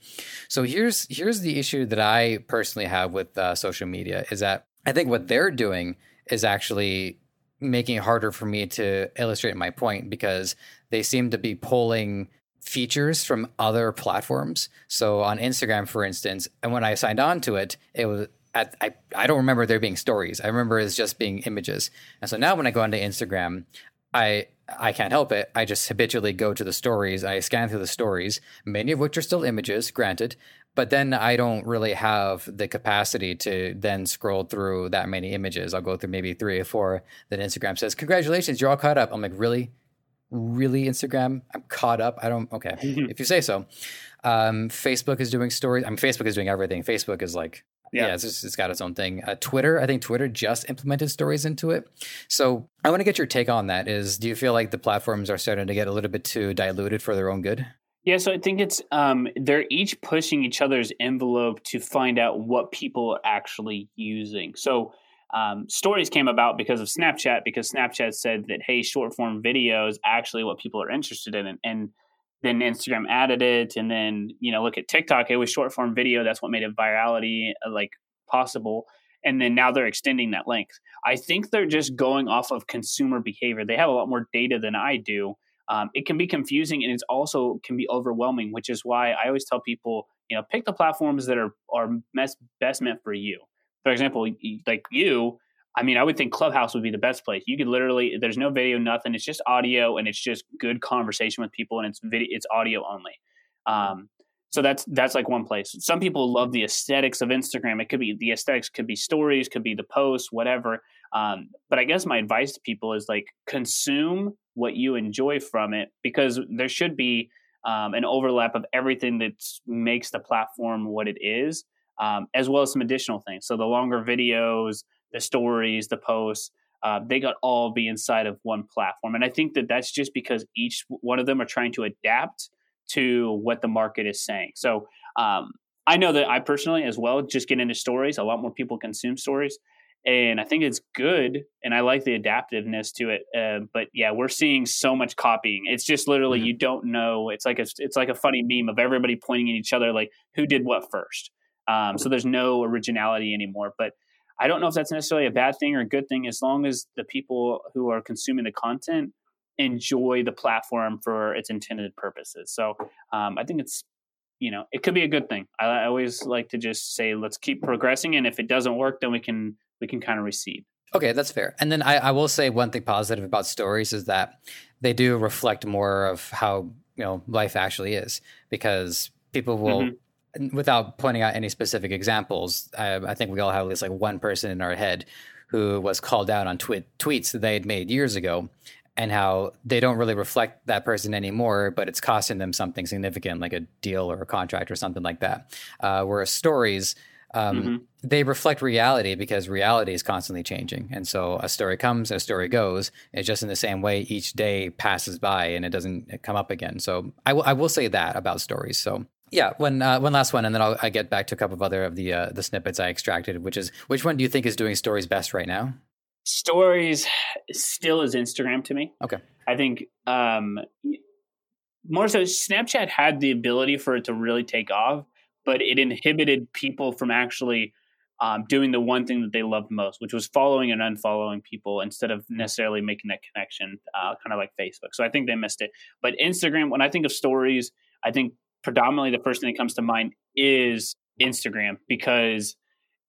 So here's here's the issue that I personally have with uh, social media is that I think what they're doing is actually making it harder for me to illustrate my point because they seem to be pulling features from other platforms. So on Instagram, for instance, and when I signed on to it, it was at, I, I don't remember there being stories. I remember it's just being images. And so now when I go onto Instagram, I I can't help it. I just habitually go to the stories. I scan through the stories, many of which are still images, granted, but then I don't really have the capacity to then scroll through that many images. I'll go through maybe three or four. Then Instagram says, "Congratulations, you're all caught up." I'm like, "Really? Really, Instagram? I'm caught up? I don't. Okay, if you say so." Um, Facebook is doing stories. I mean, Facebook is doing everything. Facebook is like yeah, yeah it's, just, it's got its own thing. Uh, Twitter, I think Twitter just implemented stories into it. So I want to get your take on that. Is do you feel like the platforms are starting to get a little bit too diluted for their own good? Yeah, so I think it's um, they're each pushing each other's envelope to find out what people are actually using. So um, stories came about because of Snapchat, because Snapchat said that hey, short form video is actually what people are interested in, and, and then Instagram added it, and then you know look at TikTok, it was short form video. That's what made it virality uh, like possible. And then now they're extending that length. I think they're just going off of consumer behavior. They have a lot more data than I do um, it can be confusing and it's also can be overwhelming, which is why I always tell people, you know, pick the platforms that are are best best meant for you. For example, like you, I mean, I would think Clubhouse would be the best place. You could literally, there's no video, nothing. It's just audio, and it's just good conversation with people, and it's video, it's audio only. Um, so that's that's like one place. Some people love the aesthetics of Instagram. It could be the aesthetics, could be stories, could be the posts, whatever. Um, but I guess my advice to people is like consume what you enjoy from it because there should be um, an overlap of everything that makes the platform what it is, um, as well as some additional things. So the longer videos, the stories, the posts, uh, they got all be inside of one platform. And I think that that's just because each one of them are trying to adapt to what the market is saying. So um, I know that I personally, as well, just get into stories. A lot more people consume stories and I think it's good, and I like the adaptiveness to it. Uh, but yeah, we're seeing so much copying. It's just literally mm-hmm. you don't know. It's like a it's like a funny meme of everybody pointing at each other, like who did what first. Um, so there's no originality anymore. But I don't know if that's necessarily a bad thing or a good thing, as long as the people who are consuming the content enjoy the platform for its intended purposes. So um, I think it's you know it could be a good thing. I, I always like to just say let's keep progressing, and if it doesn't work, then we can we can kind of recede. Okay, that's fair. And then I, I, will say one thing positive about stories is that they do reflect more of how you know life actually is because people will. Mm-hmm. Without pointing out any specific examples, I, I, think we all have at least like one person in our head who was called out on twi- tweets that they had made years ago, and how they don't really reflect that person anymore, but it's costing them something significant, like a deal or a contract or something like that. Uh, whereas stories, um, mm-hmm. they reflect reality because reality is constantly changing. And so a story comes, a story goes. It's just in the same way each day passes by and it doesn't come up again. So I, w- I will say that about stories. So yeah, one uh, one last one, and then I'll I get back to a couple of other of the uh, the snippets I extracted. Which is which one do you think is doing stories best right now? Stories still is Instagram to me. Okay, I think um, more so. Snapchat had the ability for it to really take off, but it inhibited people from actually um, doing the one thing that they loved most, which was following and unfollowing people instead of necessarily making that connection, uh, kind of like Facebook. So I think they missed it. But Instagram, when I think of stories, I think predominantly the first thing that comes to mind is Instagram because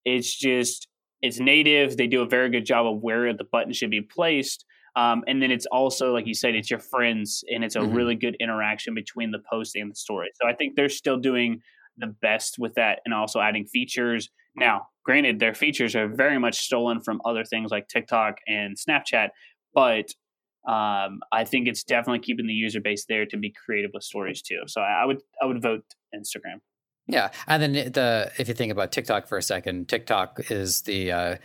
it's just it's native. They do a very good job of where the button should be placed. Um, and then it's also, like you said, it's your friends, and it's a mm-hmm. really good interaction between the post and the story. So I think they're still doing the best with that and also adding features. Now, granted, their features are very much stolen from other things like TikTok and Snapchat, but um, I think it's definitely keeping the user base there to be creative with stories too. So I would I would vote Instagram. Yeah, and then the if you think about TikTok for a second, TikTok is the uh,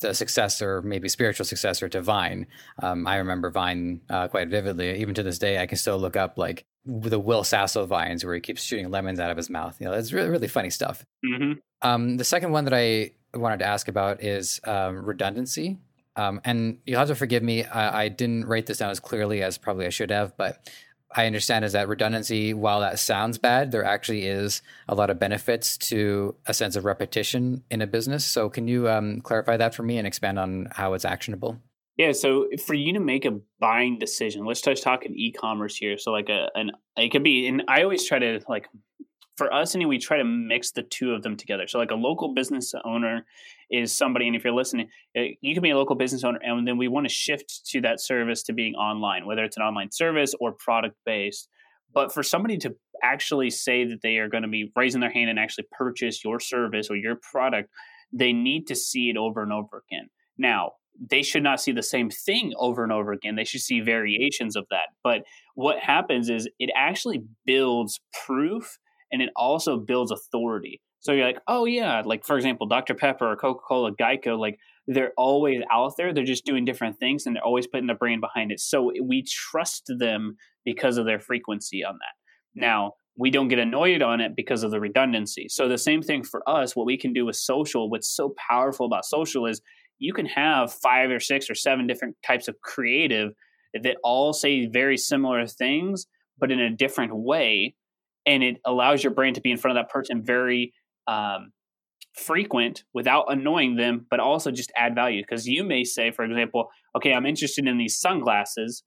the successor, maybe spiritual successor to Vine. Um, I remember Vine uh, quite vividly. Even to this day, I can still look up like the Will Sasso vines where he keeps shooting lemons out of his mouth. You know, it's really really funny stuff. Mm-hmm. Um, the second one that I wanted to ask about is um, redundancy. Um, and you'll have to forgive me, I, I, didn't write this down as clearly as probably I should have, but I understand is that redundancy, while that sounds bad, there actually is a lot of benefits to a sense of repetition in a business. So, can you um, clarify that for me and expand on how it's actionable? Yeah, so for you to make a buying decision, let's just talk in e-commerce here. So, like a an it could be, and I always try to like for us anyway, we try to mix the two of them together. So, like a local business owner is somebody, and if you're listening, eh, you can be a local business owner, and then we want to shift to that service to being online, whether it's an online service or product based. But for somebody to actually say that they are going to be raising their hand and actually purchase your service or your product, they need to see it over and over again. Now, they should not see the same thing over and over again. They should see variations of that. But what happens is it actually builds proof and it also builds authority. So you're like, oh yeah, like for example, Dr. Pepper or Coca Cola, Geico, like they're always out there. They're just doing different things and they're always putting the brand behind it. So we trust them because of their frequency on that. Now, we don't get annoyed on it because of the redundancy. So the same thing for us, what we can do with social, what's so powerful about social is you can have five or six or seven different types of creative that all say very similar things, but in a different way and it allows your brain to be in front of that person very um, frequent without annoying them, but also just add value. Because you may say, for example, okay, I'm interested in these sunglasses.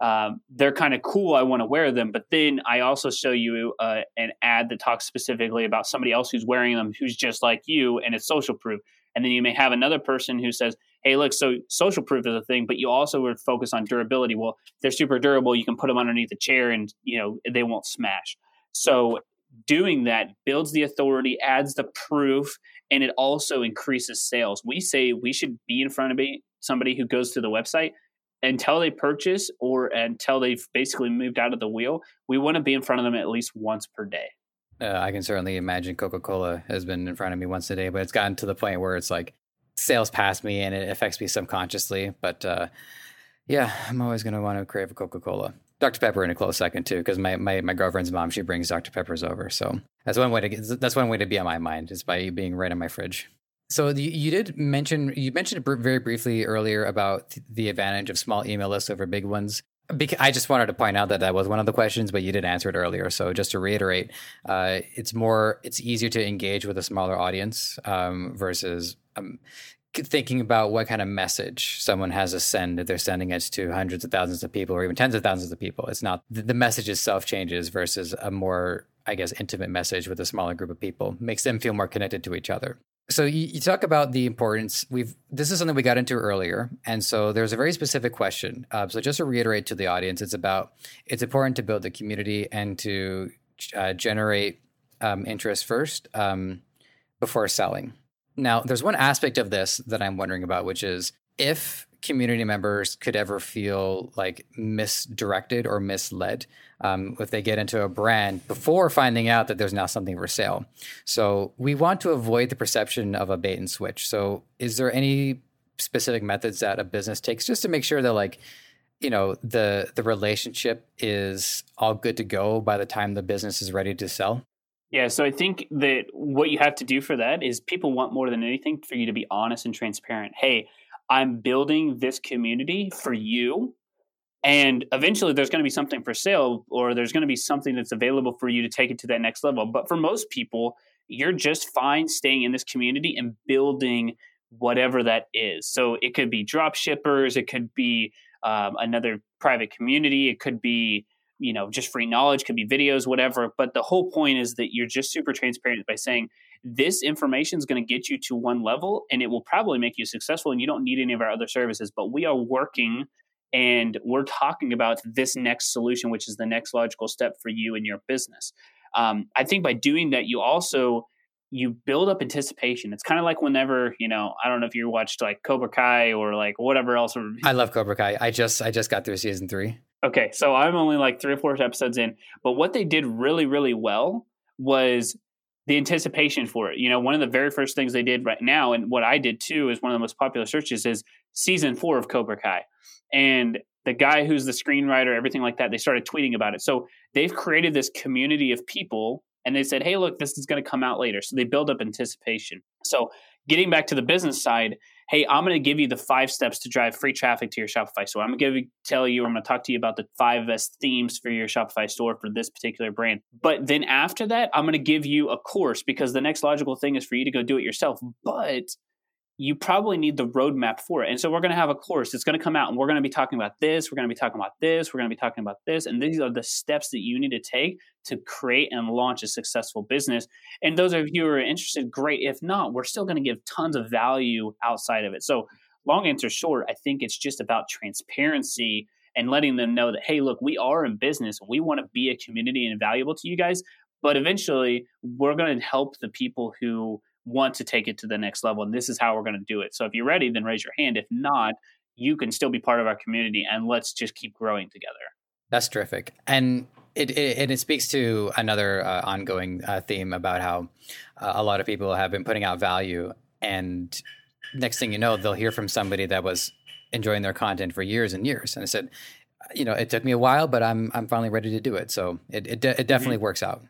Um, they're kind of cool. I want to wear them. But then I also show you uh, an ad that talks specifically about somebody else who's wearing them who's just like you and it's social proof. And then you may have another person who says, hey, look, so social proof is a thing, but you also would focus on durability. Well, they're super durable. You can put them underneath a chair and, you know, they won't smash. So doing that builds the authority, adds the proof, and it also increases sales. We say we should be in front of somebody who goes to the website until they purchase or until they've basically moved out of the wheel. We want to be in front of them at least once per day. Uh, I can certainly imagine Coca Cola has been in front of me once a day, but it's gotten to the point where it's like sales past me and it affects me subconsciously. But uh, yeah, I'm always going to want to crave a Coca Cola. Dr. Pepper in a close second too, because my, my, my girlfriend's mom she brings Dr. Peppers over, so that's one way to get, that's one way to be on my mind is by being right in my fridge. So you did mention you mentioned very briefly earlier about the advantage of small email lists over big ones. Because I just wanted to point out that that was one of the questions, but you did answer it earlier. So just to reiterate, uh, it's more it's easier to engage with a smaller audience um, versus um, thinking about what kind of message someone has to send if they're sending it to hundreds of thousands of people or even tens of thousands of people. It's not the message itself changes versus a more, I guess, intimate message with a smaller group of people makes them feel more connected to each other. So you, you talk about the importance. We've this is something we got into earlier, and so there's a very specific question. Uh, so just to reiterate to the audience, it's about it's important to build the community and to uh, generate um, interest first um, before selling. Now, there's one aspect of this that I'm wondering about, which is if community members could ever feel like misdirected or misled um, if they get into a brand before finding out that there's now something for sale. So we want to avoid the perception of a bait and switch. So is there any specific methods that a business takes just to make sure that like you know the the relationship is all good to go by the time the business is ready to sell yeah, so I think that what you have to do for that is people want more than anything for you to be honest and transparent. Hey, I'm building this community for you. And eventually there's going to be something for sale or there's going to be something that's available for you to take it to that next level. But for most people, you're just fine staying in this community and building whatever that is. So it could be drop shippers, it could be um, another private community, it could be you know just free knowledge could be videos whatever. But the whole point is that you're just super transparent by saying this information is going to get you to one level and it will probably make you successful and you don't need any of our other services. But we are working and we're talking about this next solution which is the next logical step for you and your business. Um, i think by doing that you also you build up anticipation. It's kind of like whenever you know, I don't know if you watched like Cobra Kai or like whatever else. I love Cobra Kai. I just I just got through season three. Okay, so I'm only like three or four episodes in, but what they did really, really well was the anticipation for it. You know, one of the very first things they did right now, and what I did too, is one of the most popular searches is season four of Cobra Kai, and the guy who's the screenwriter, everything like that, they started tweeting about it. So they've created this community of people, and they said, "Hey, look, this is going to come out later." So they build up anticipation. So getting back to the business side, hey, I'm going to give you the five steps to drive free traffic to your Shopify store. I'm going to tell you, I'm going to talk to you about the five best themes for your Shopify store for this particular brand. But then after that, I'm going to give you a course because the next logical thing is for you to go do it yourself. But you probably need the roadmap for it. And so we're going to have a course. It's going to come out and we're going to be talking about this. We're going to be talking about this. We're going to be talking about this. And these are the steps that you need to take to create and launch a successful business. And those of you who are interested, great. If not, we're still going to give tons of value outside of it. So, long answer short, I think it's just about transparency and letting them know that, hey, look, we are in business. We want to be a community and valuable to you guys. But eventually, we're going to help the people who want to take it to the next level. And this is how we're going to do it. So if you're ready, then raise your hand. If not, you can still be part of our community and let's just keep growing together. That's terrific. And it, it, it speaks to another uh, ongoing uh, theme about how uh, a lot of people have been putting out value. And next thing you know, they'll hear from somebody that was enjoying their content for years and years. And I said, you know, it took me a while, but I'm, I'm finally ready to do it. So it, it, de- it definitely mm-hmm. works out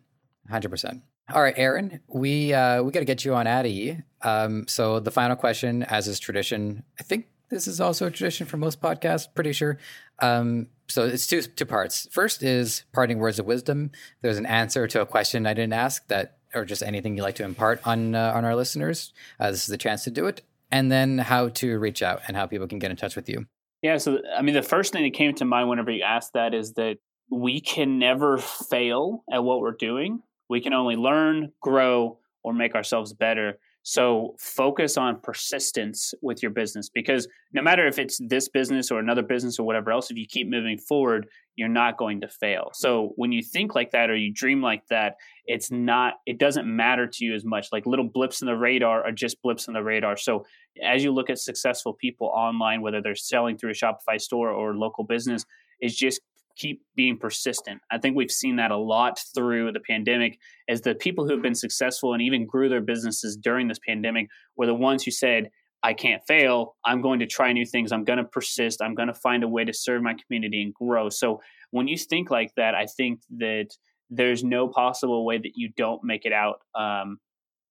100%. All right, Aaron, we uh, we got to get you on Addy. Um, so the final question, as is tradition, I think this is also a tradition for most podcasts. Pretty sure. Um, so it's two two parts. First is parting words of wisdom. There's an answer to a question I didn't ask that, or just anything you'd like to impart on uh, on our listeners. Uh, this is the chance to do it. And then how to reach out and how people can get in touch with you. Yeah. So I mean, the first thing that came to mind whenever you asked that is that we can never fail at what we're doing we can only learn, grow, or make ourselves better. So focus on persistence with your business because no matter if it's this business or another business or whatever else, if you keep moving forward, you're not going to fail. So when you think like that or you dream like that, it's not, it doesn't matter to you as much. Like little blips in the radar are just blips in the radar. So as you look at successful people online, whether they're selling through a Shopify store or local business, is just keep being persistent. I think we've seen that a lot through the pandemic as the people who have been successful and even grew their businesses during this pandemic were the ones who said, I can't fail. I'm going to try new things. I'm going to persist. I'm going to find a way to serve my community and grow. So when you think like that, I think that there's no possible way that you don't make it out, um,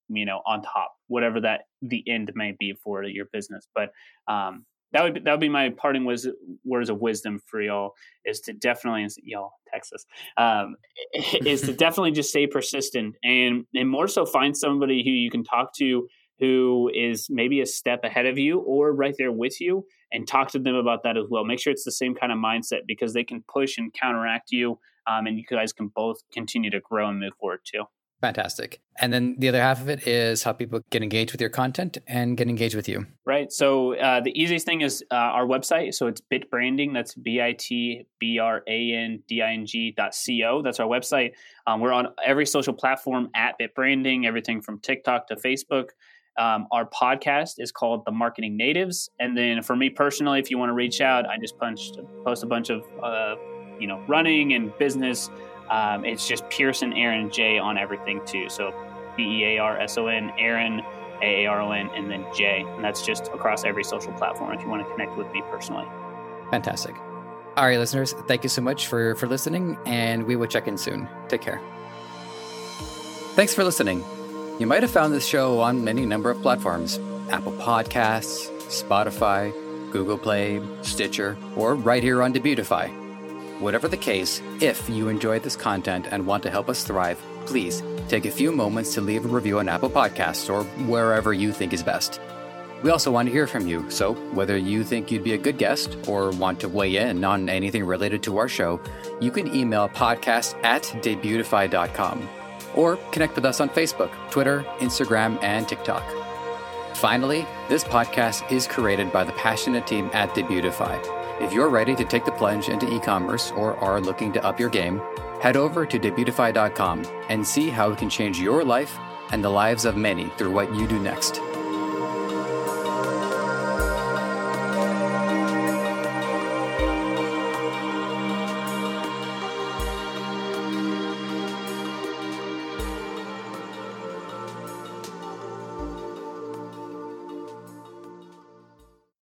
you know, on top, whatever that the end may be for your business. But um, that would be, that would be my parting was, words of wisdom for y'all is to definitely y'all Texas um, is to definitely just stay persistent and and more so find somebody who you can talk to who is maybe a step ahead of you or right there with you and talk to them about that as well. Make sure it's the same kind of mindset because they can push and counteract you um, and you guys can both continue to grow and move forward too. Fantastic. And then the other half of it is how people get engaged with your content and get engaged with you. Right. So uh, the easiest thing is uh, our website. So it's bitbranding. That's B I T B R A N D I N G dot C O. That's our website. Um, we're on every social platform at bitbranding, everything from TikTok to Facebook. Um, our podcast is called The Marketing Natives. And then for me personally, if you want to reach out, I just punched, post a bunch of, uh, you know, running and business um, it's just Bearson Aaron J on everything too. So B E A R S O N Aaron A A R O N and then J, and that's just across every social platform. If you want to connect with me personally. Fantastic. All right, listeners, thank you so much for for listening, and we will check in soon. Take care. Thanks for listening. You might have found this show on any number of platforms: Apple Podcasts, Spotify, Google Play, Stitcher, or right here on Debutify. Whatever the case, if you enjoyed this content and want to help us thrive, please take a few moments to leave a review on Apple Podcasts or wherever you think is best. We also want to hear from you, so whether you think you'd be a good guest or want to weigh in on anything related to our show, you can email podcast at debutify.com or connect with us on Facebook, Twitter, Instagram, and TikTok. Finally, this podcast is created by the passionate team at Debutify if you're ready to take the plunge into e commerce or are looking to up your game, head over to debutify.com and see how it can change your life and the lives of many through what you do next.